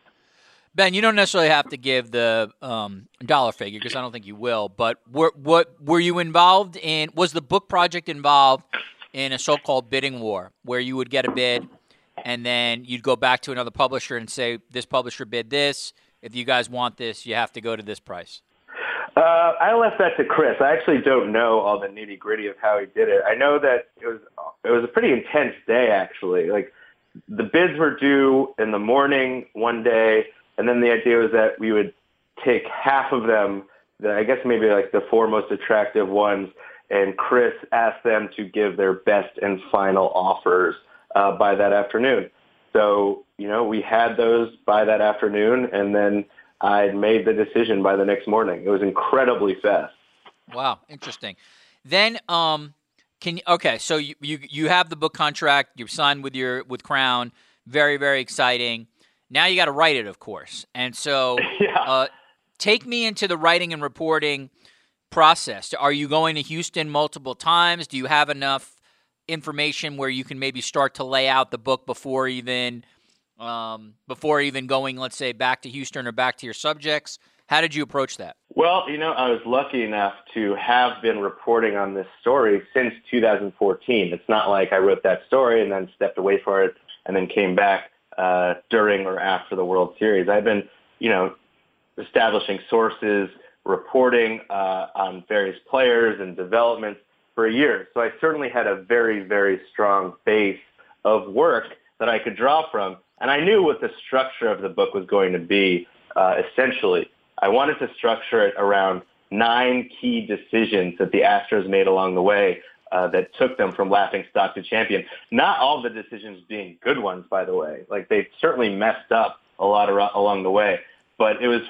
Ben, you don't necessarily have to give the um, dollar figure because I don't think you will. But were, what were you involved in? Was the book project involved in a so-called bidding war where you would get a bid and then you'd go back to another publisher and say, "This publisher bid this. If you guys want this, you have to go to this price." Uh, I left that to Chris. I actually don't know all the nitty gritty of how he did it. I know that it was it was a pretty intense day actually. Like the bids were due in the morning one day, and then the idea was that we would take half of them. The, I guess maybe like the four most attractive ones, and Chris asked them to give their best and final offers uh, by that afternoon. So you know we had those by that afternoon, and then I made the decision by the next morning. It was incredibly fast. Wow, interesting. Then, um, can you, okay, so you, you you have the book contract, you've signed with your with Crown, very very exciting. Now you got to write it, of course, and so yeah. uh, take me into the writing and reporting process. Are you going to Houston multiple times? Do you have enough information where you can maybe start to lay out the book before even um, before even going, let's say, back to Houston or back to your subjects? How did you approach that? Well, you know, I was lucky enough to have been reporting on this story since 2014. It's not like I wrote that story and then stepped away for it and then came back uh, during or after the World Series. I've been, you know, establishing sources, reporting uh, on various players and developments for a year. So I certainly had a very, very strong base of work that I could draw from. And I knew what the structure of the book was going to be, uh, essentially. I wanted to structure it around nine key decisions that the Astros made along the way uh, that took them from laughing stock to champion. Not all the decisions being good ones, by the way. Like they certainly messed up a lot along the way, but it was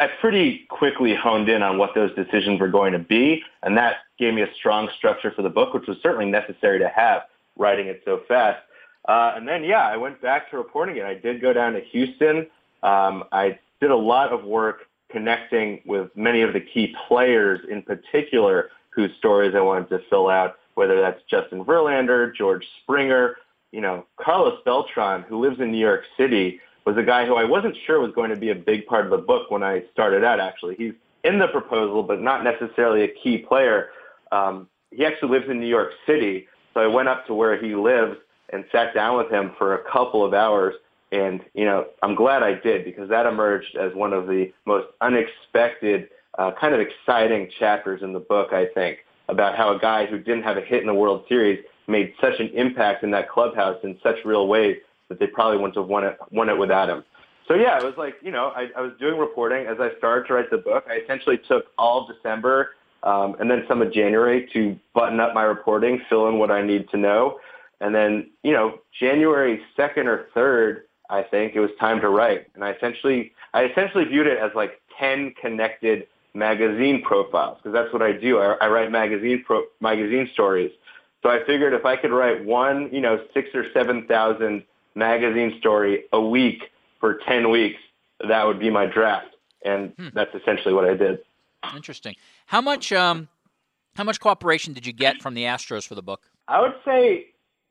I pretty quickly honed in on what those decisions were going to be, and that gave me a strong structure for the book, which was certainly necessary to have writing it so fast. Uh, and then, yeah, I went back to reporting it. I did go down to Houston. Um, I did a lot of work connecting with many of the key players in particular whose stories I wanted to fill out, whether that's Justin Verlander, George Springer, you know, Carlos Beltran, who lives in New York City, was a guy who I wasn't sure was going to be a big part of the book when I started out, actually. He's in the proposal, but not necessarily a key player. Um, he actually lives in New York City, so I went up to where he lives and sat down with him for a couple of hours. And, you know, I'm glad I did because that emerged as one of the most unexpected, uh, kind of exciting chapters in the book, I think, about how a guy who didn't have a hit in the World Series made such an impact in that clubhouse in such real ways that they probably wouldn't have won it, won it without him. So yeah, it was like, you know, I, I was doing reporting as I started to write the book. I essentially took all of December um, and then some of January to button up my reporting, fill in what I need to know. And then, you know, January 2nd or 3rd, I think it was time to write. And I essentially, I essentially viewed it as like 10 connected magazine profiles because that's what I do. I, I write magazine pro, magazine stories. So I figured if I could write one, you know, six or 7,000 magazine story a week for 10 weeks, that would be my draft. And hmm. that's essentially what I did. Interesting. How much, um, how much cooperation did you get from the Astros for the book? I would say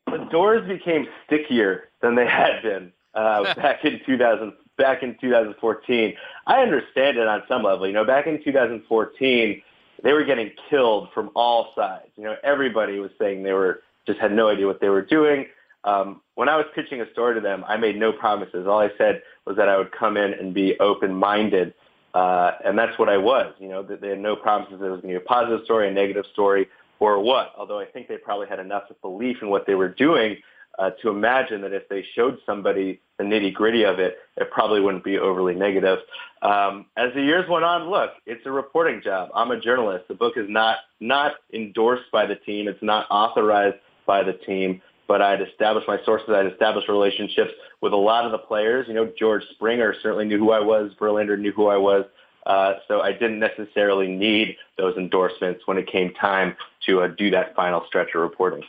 the doors became stickier than they had been uh, back in 2000, back in 2014. I understand it on some level. You know, back in 2014, they were getting killed from all sides. You know, everybody was saying they were just had no idea what they were doing. Um, when I was pitching a story to them, I made no promises. All I said was that I would come in and be open-minded, uh, and that's what I was. You know, they had no promises that it was going to be a positive story, a negative story, or what. Although I think they probably had enough of belief in what they were doing uh, to imagine that if they showed somebody the nitty gritty of it, it probably wouldn't be overly negative. Um, as the years went on, look, it's a reporting job. I'm a journalist. The book is not not endorsed by the team. It's not authorized by the team. But I'd established my sources. I'd established relationships with a lot of the players. You know, George Springer certainly knew who I was. Verlander knew who I was. Uh, so I didn't necessarily need those endorsements when it came time to uh, do that final stretch of reporting.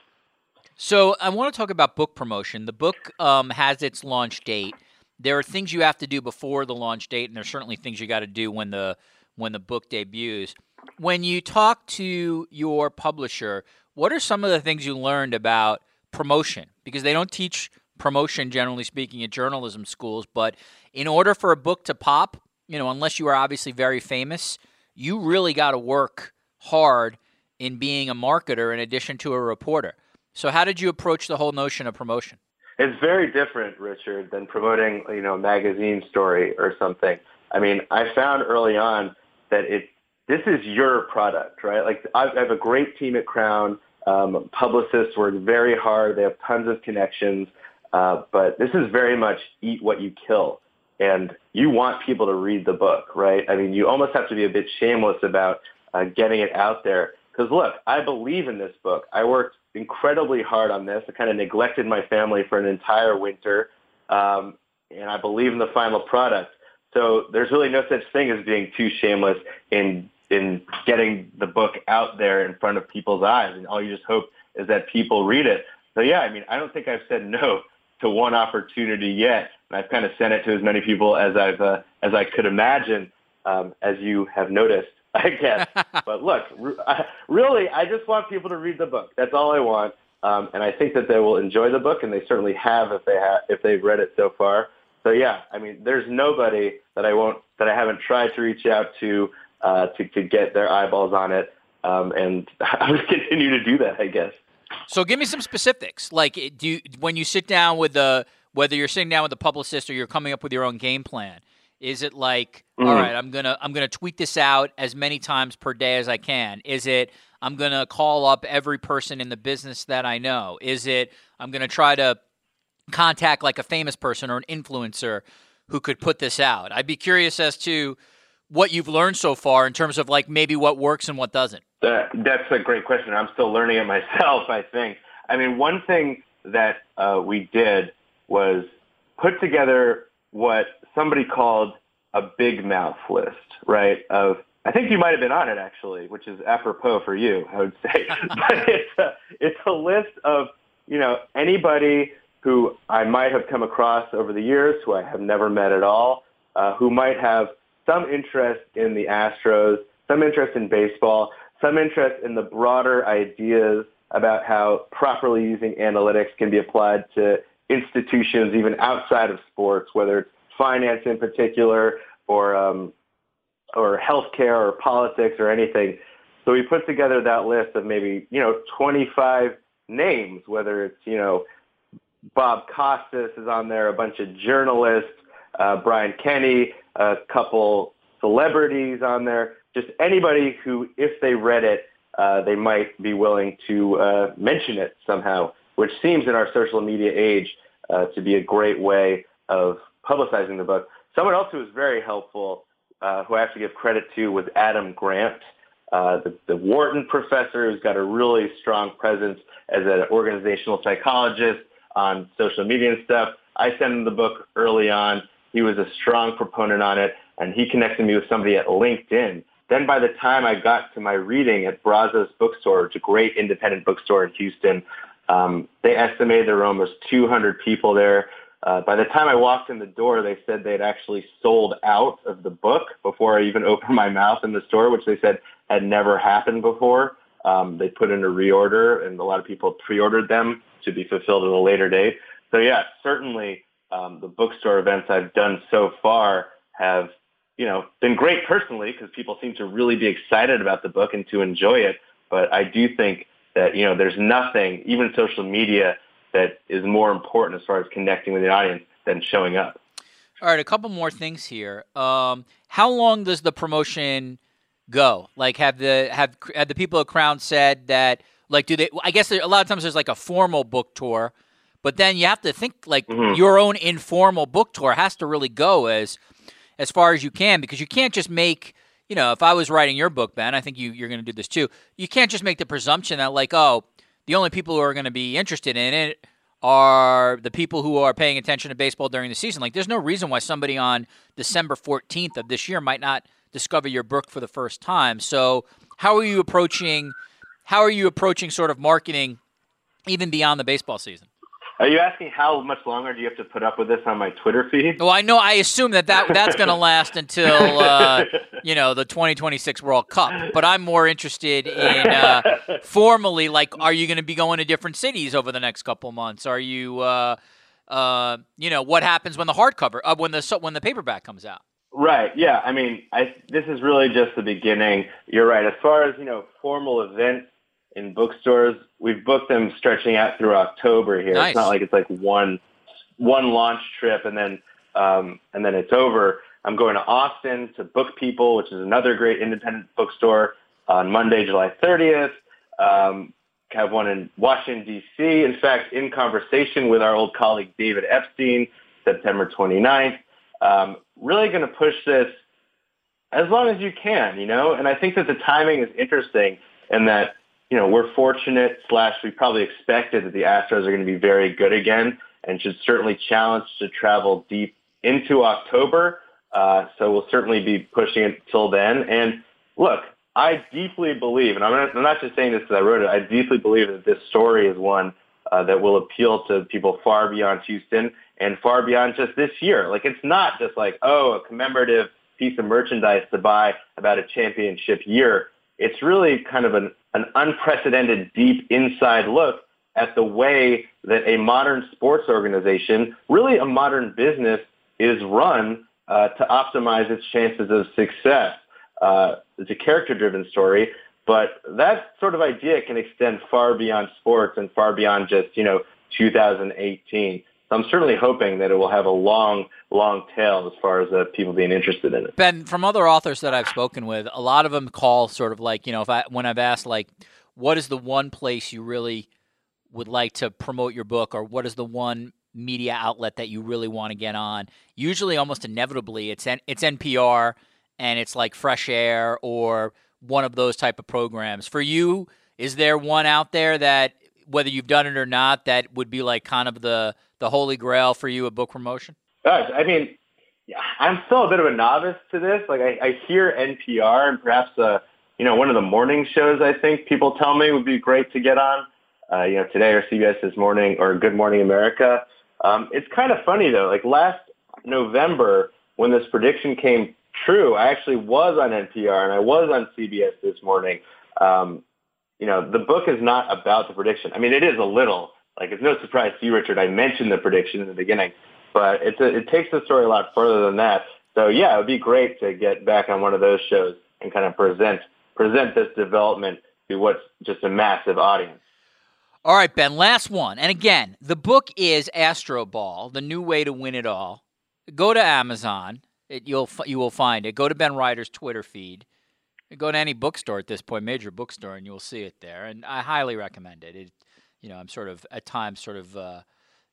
So I want to talk about book promotion. The book um, has its launch date. There are things you have to do before the launch date, and there's certainly things you got to do when the when the book debuts. When you talk to your publisher, what are some of the things you learned about promotion? Because they don't teach promotion, generally speaking, at journalism schools. But in order for a book to pop, you know, unless you are obviously very famous, you really got to work hard in being a marketer in addition to a reporter. So, how did you approach the whole notion of promotion? It's very different, Richard, than promoting, you know, a magazine story or something. I mean, I found early on that it this is your product, right? Like I have a great team at Crown. Um, publicists work very hard. They have tons of connections. Uh, but this is very much eat what you kill. And you want people to read the book, right? I mean, you almost have to be a bit shameless about uh, getting it out there. Because look, I believe in this book. I worked incredibly hard on this. I kind of neglected my family for an entire winter. Um, and I believe in the final product. So there's really no such thing as being too shameless in in getting the book out there in front of people's eyes. And all you just hope is that people read it. So yeah, I mean, I don't think I've said no to one opportunity yet. And I've kind of sent it to as many people as I've uh, as I could imagine, um, as you have noticed, I guess. but look, really, I just want people to read the book. That's all I want, um, and I think that they will enjoy the book, and they certainly have if they have if they've read it so far. So yeah, I mean, there's nobody that I won't that I haven't tried to reach out to uh, to to get their eyeballs on it, um, and I will continue to do that, I guess. So give me some specifics. Like, do you, when you sit down with the whether you're sitting down with a publicist or you're coming up with your own game plan, is it like, mm-hmm. all right, I'm gonna I'm gonna tweet this out as many times per day as I can? Is it I'm gonna call up every person in the business that I know? Is it I'm gonna try to contact like a famous person or an influencer who could put this out? I'd be curious as to what you've learned so far in terms of like maybe what works and what doesn't. That, that's a great question. I'm still learning it myself, I think. I mean, one thing that uh, we did was put together what somebody called a big mouth list, right? Of I think you might have been on it actually, which is apropos for you, I would say. but it's a, it's a list of you know anybody who I might have come across over the years, who I have never met at all, uh, who might have some interest in the Astros, some interest in baseball, some interest in the broader ideas about how properly using analytics can be applied to institutions even outside of sports, whether it's finance in particular or um, or healthcare or politics or anything. So we put together that list of maybe you know 25 names, whether it's you know Bob Costas is on there, a bunch of journalists, uh, Brian Kenny, a couple celebrities on there, just anybody who, if they read it, uh, they might be willing to uh, mention it somehow, which seems in our social media age uh, to be a great way of publicizing the book. Someone else who was very helpful, uh, who I have to give credit to, was Adam Grant, uh, the, the Wharton professor who's got a really strong presence as an organizational psychologist on social media and stuff. I sent him the book early on. He was a strong proponent on it, and he connected me with somebody at LinkedIn. Then by the time I got to my reading at Brazos Bookstore, is a great independent bookstore in Houston, um, they estimated there were almost 200 people there. Uh, by the time I walked in the door, they said they'd actually sold out of the book before I even opened my mouth in the store, which they said had never happened before. Um, they put in a reorder, and a lot of people pre-ordered them to be fulfilled at a later date. So yeah, certainly Um, the bookstore events I've done so far have, you know, been great personally because people seem to really be excited about the book and to enjoy it. But I do think that, you know, there's nothing, even social media, that is more important as far as connecting with the audience than showing up. All right, a couple more things here. Um, how long does the promotion go? Like, have the have have the people at Crown said that? Like, do they? I guess a lot of times there's like a formal book tour, but then you have to think like mm-hmm. your own informal book tour has to really go as as far as you can because you can't just make. You know, if I was writing your book, Ben, I think you, you're going to do this too. You can't just make the presumption that like, oh, the only people who are going to be interested in it are the people who are paying attention to baseball during the season. Like, there's no reason why somebody on December 14th of this year might not discover your book for the first time. So, how are you approaching? How are you approaching sort of marketing, even beyond the baseball season? Are you asking how much longer do you have to put up with this on my Twitter feed? Well, I know. I assume that, that that's going to last until uh, you know the 2026 World Cup. But I'm more interested in uh, formally, like, are you going to be going to different cities over the next couple months? Are you, uh, uh, you know, what happens when the hardcover, uh, when the when the paperback comes out? Right. Yeah. I mean, I this is really just the beginning. You're right. As far as you know, formal events in bookstores. We've booked them stretching out through October here. Nice. It's not like it's like one one launch trip and then um, and then it's over. I'm going to Austin to Book People, which is another great independent bookstore on Monday, July 30th. Um, have one in Washington D.C. In fact, in conversation with our old colleague David Epstein, September 29th. Um, really going to push this as long as you can, you know. And I think that the timing is interesting, and that you know, we're fortunate slash we probably expected that the Astros are going to be very good again and should certainly challenge to travel deep into October. Uh, so we'll certainly be pushing it till then. And look, I deeply believe, and I'm not, I'm not just saying this because I wrote it, I deeply believe that this story is one uh, that will appeal to people far beyond Houston and far beyond just this year. Like it's not just like, oh, a commemorative piece of merchandise to buy about a championship year. It's really kind of an an unprecedented deep inside look at the way that a modern sports organization, really a modern business, is run uh, to optimize its chances of success. Uh, it's a character-driven story, but that sort of idea can extend far beyond sports and far beyond just, you know, 2018. So I'm certainly hoping that it will have a long, long tail as far as uh, people being interested in it. Ben, from other authors that I've spoken with, a lot of them call sort of like you know, if I when I've asked like, what is the one place you really would like to promote your book, or what is the one media outlet that you really want to get on? Usually, almost inevitably, it's N- it's NPR and it's like Fresh Air or one of those type of programs. For you, is there one out there that whether you've done it or not that would be like kind of the the holy grail for you a book promotion? Gosh, I mean, I'm still a bit of a novice to this. Like I, I hear NPR and perhaps uh, you know one of the morning shows. I think people tell me would be great to get on. Uh, you know, today or CBS this morning or Good Morning America. Um, it's kind of funny though. Like last November when this prediction came true, I actually was on NPR and I was on CBS this morning. Um, you know, the book is not about the prediction. I mean, it is a little. Like, it's no surprise to you, Richard. I mentioned the prediction in the beginning, but it's a, it takes the story a lot further than that. So, yeah, it would be great to get back on one of those shows and kind of present present this development to what's just a massive audience. All right, Ben, last one. And again, the book is Astroball, the new way to win it all. Go to Amazon. It, you'll you will find it. Go to Ben Reiter's Twitter feed. Go to any bookstore at this point, major bookstore, and you'll see it there. And I highly recommend it. It, you know, I'm sort of at times sort of, uh,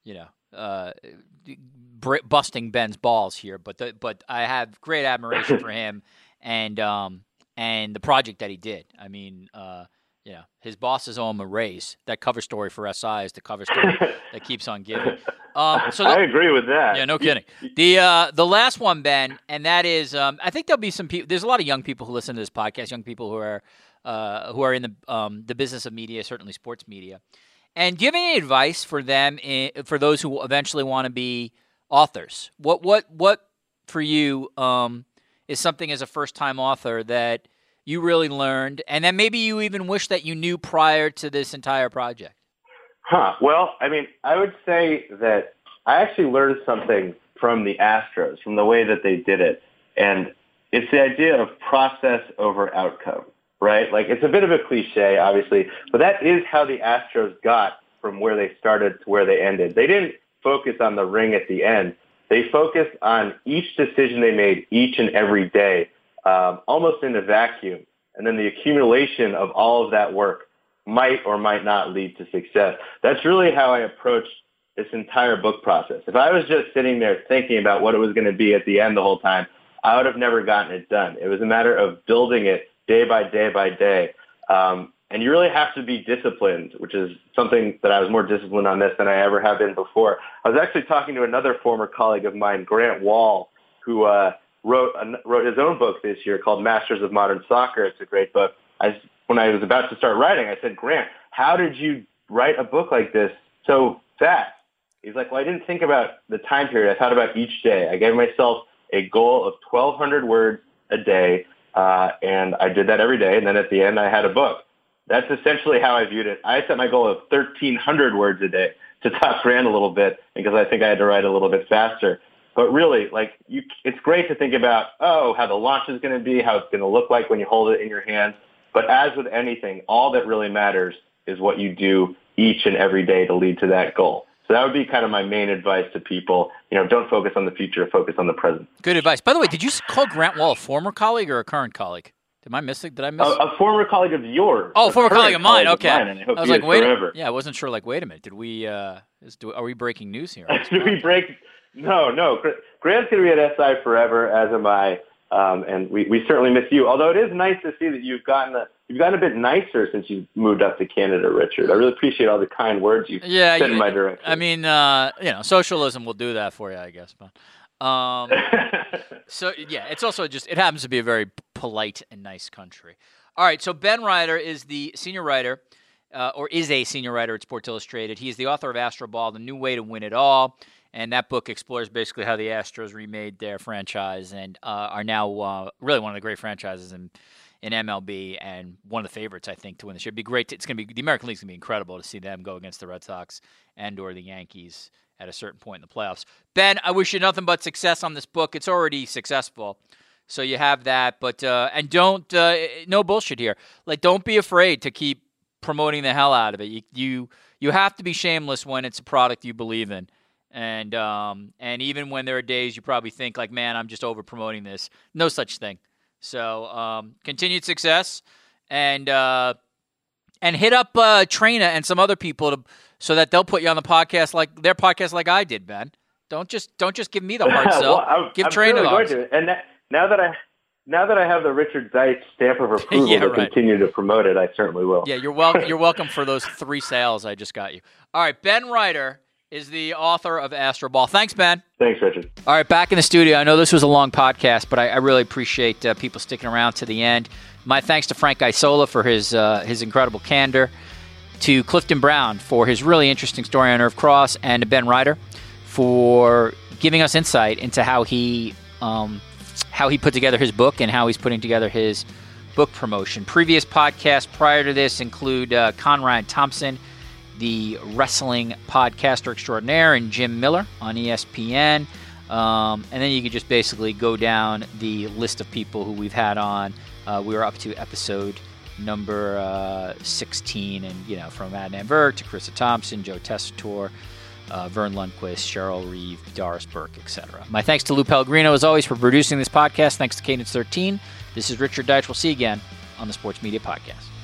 you know, uh, busting Ben's balls here, but the, but I have great admiration for him and um, and the project that he did. I mean, uh, you know, his bosses owe him a raise. That cover story for SI is the cover story that keeps on giving. Um, so the, I agree with that. Yeah, no kidding. The uh, the last one, Ben, and that is, um, I think there'll be some people. There's a lot of young people who listen to this podcast, young people who are uh, who are in the um, the business of media, certainly sports media. And do you have any advice for them, in, for those who eventually want to be authors? What what what for you um, is something as a first time author that you really learned, and then maybe you even wish that you knew prior to this entire project? Huh. Well, I mean, I would say that I actually learned something from the Astros, from the way that they did it. And it's the idea of process over outcome, right? Like it's a bit of a cliche, obviously, but that is how the Astros got from where they started to where they ended. They didn't focus on the ring at the end. They focused on each decision they made each and every day, um, almost in a vacuum. And then the accumulation of all of that work might or might not lead to success. That's really how I approached this entire book process. If I was just sitting there thinking about what it was going to be at the end the whole time, I would have never gotten it done. It was a matter of building it day by day by day. Um, and you really have to be disciplined, which is something that I was more disciplined on this than I ever have been before. I was actually talking to another former colleague of mine, Grant Wahl, who uh, wrote wrote his own book this year called Masters of Modern Soccer. It's a great book. I, when I was about to start writing, I said, Grant, how did you write a book like this so fast? He's like, well, I didn't think about the time period. I thought about each day. I gave myself a goal of 1,200 words a day, uh, and I did that every day. And then at the end, I had a book. That's essentially how I viewed it. I set my goal of 1,300 words a day to top Grant a little bit because I think I had to write a little bit faster. But really, like, you, it's great to think about, oh, how the launch is going to be, how it's going to look like when you hold it in your hands. But as with anything, all that really matters is what you do each and every day to lead to that goal. So that would be kind of my main advice to people. You know, don't focus on the future, focus on the present. Good advice. By the way, did you call Grant Wahl a former colleague or a current colleague? Did I miss it? Did I miss? A, a former colleague of yours. Oh, a former colleague of mine. Okay. Of mine, I, I, was like, wait. A, yeah, I wasn't sure. Like, wait a minute. Did we? Uh, is, do, are we breaking news here? Did we break? No, no. Grant's going to be at SI forever, as am I. Um, and we, we certainly miss you. Although it is nice to see that you've gotten a, you've gotten a bit nicer since you moved up to Canada, Richard. I really appreciate all the kind words you yeah, said you, in my direction. I mean, uh, you know, socialism will do that for you, I guess. But um, so yeah, it's also just it happens to be a very polite and nice country. All right, so Ben Reiter is the senior writer. Uh, or is a senior writer at Sports Illustrated. He is the author of Astroball, The New Way to Win It All. And that book explores basically how the Astros remade their franchise and uh, are now uh, really one of the great franchises in in MLB and one of the favorites, I think, to win this year. It'd be great. To, it's going to be the American League's going to be incredible to see them go against the Red Sox and or the Yankees at a certain point in the playoffs. Ben, I wish you nothing but success on this book. It's already successful, so you have that. But uh, and don't uh, no bullshit here. Like, don't be afraid to keep promoting the hell out of it. You you you have to be shameless when it's a product you believe in. And um, and even when there are days you probably think like, man, I'm just over promoting this. No such thing. So um, continued success, and uh, and hit up uh, Traina and some other people to, so that they'll put you on the podcast like their podcast like I did, Ben. Don't just don't just give me the hard sell. well, I'm, give I'm Traina going to. And that, now that I now that I have the Richard Deitsch stamp of approval yeah, to right. continue to promote it, I certainly will. Yeah, you're welcome. you're welcome for those three sales I just got you. All right, Ben Reiter is the author of Astroball. Thanks, Ben. Thanks, Richard. All right, back in the studio. I know this was a long podcast, but I, I really appreciate uh, people sticking around to the end. My thanks to Frank Isola for his uh, his incredible candor, to Clifton Brown for his really interesting story on Irv Cross, and to Ben Reiter for giving us insight into how he um, how he put together his book and how he's putting together his book promotion. Previous podcasts prior to this include uh, Conrad Thompson the wrestling podcaster extraordinaire and Jim Miller on ESPN. Um, and then you could just basically go down the list of people who we've had on. Uh, we were up to episode number uh, 16, and you know from Adnan Virk to Charissa Thompson, Joe Tessitore, uh, Verne Lundquist, Cheryl Reeve, Doris Burke, etc. My thanks to Lou Pellegrino as always for producing this podcast. Thanks to Cadence 13. This is Richard Deitsch. We'll see you again on the Sports Media Podcast.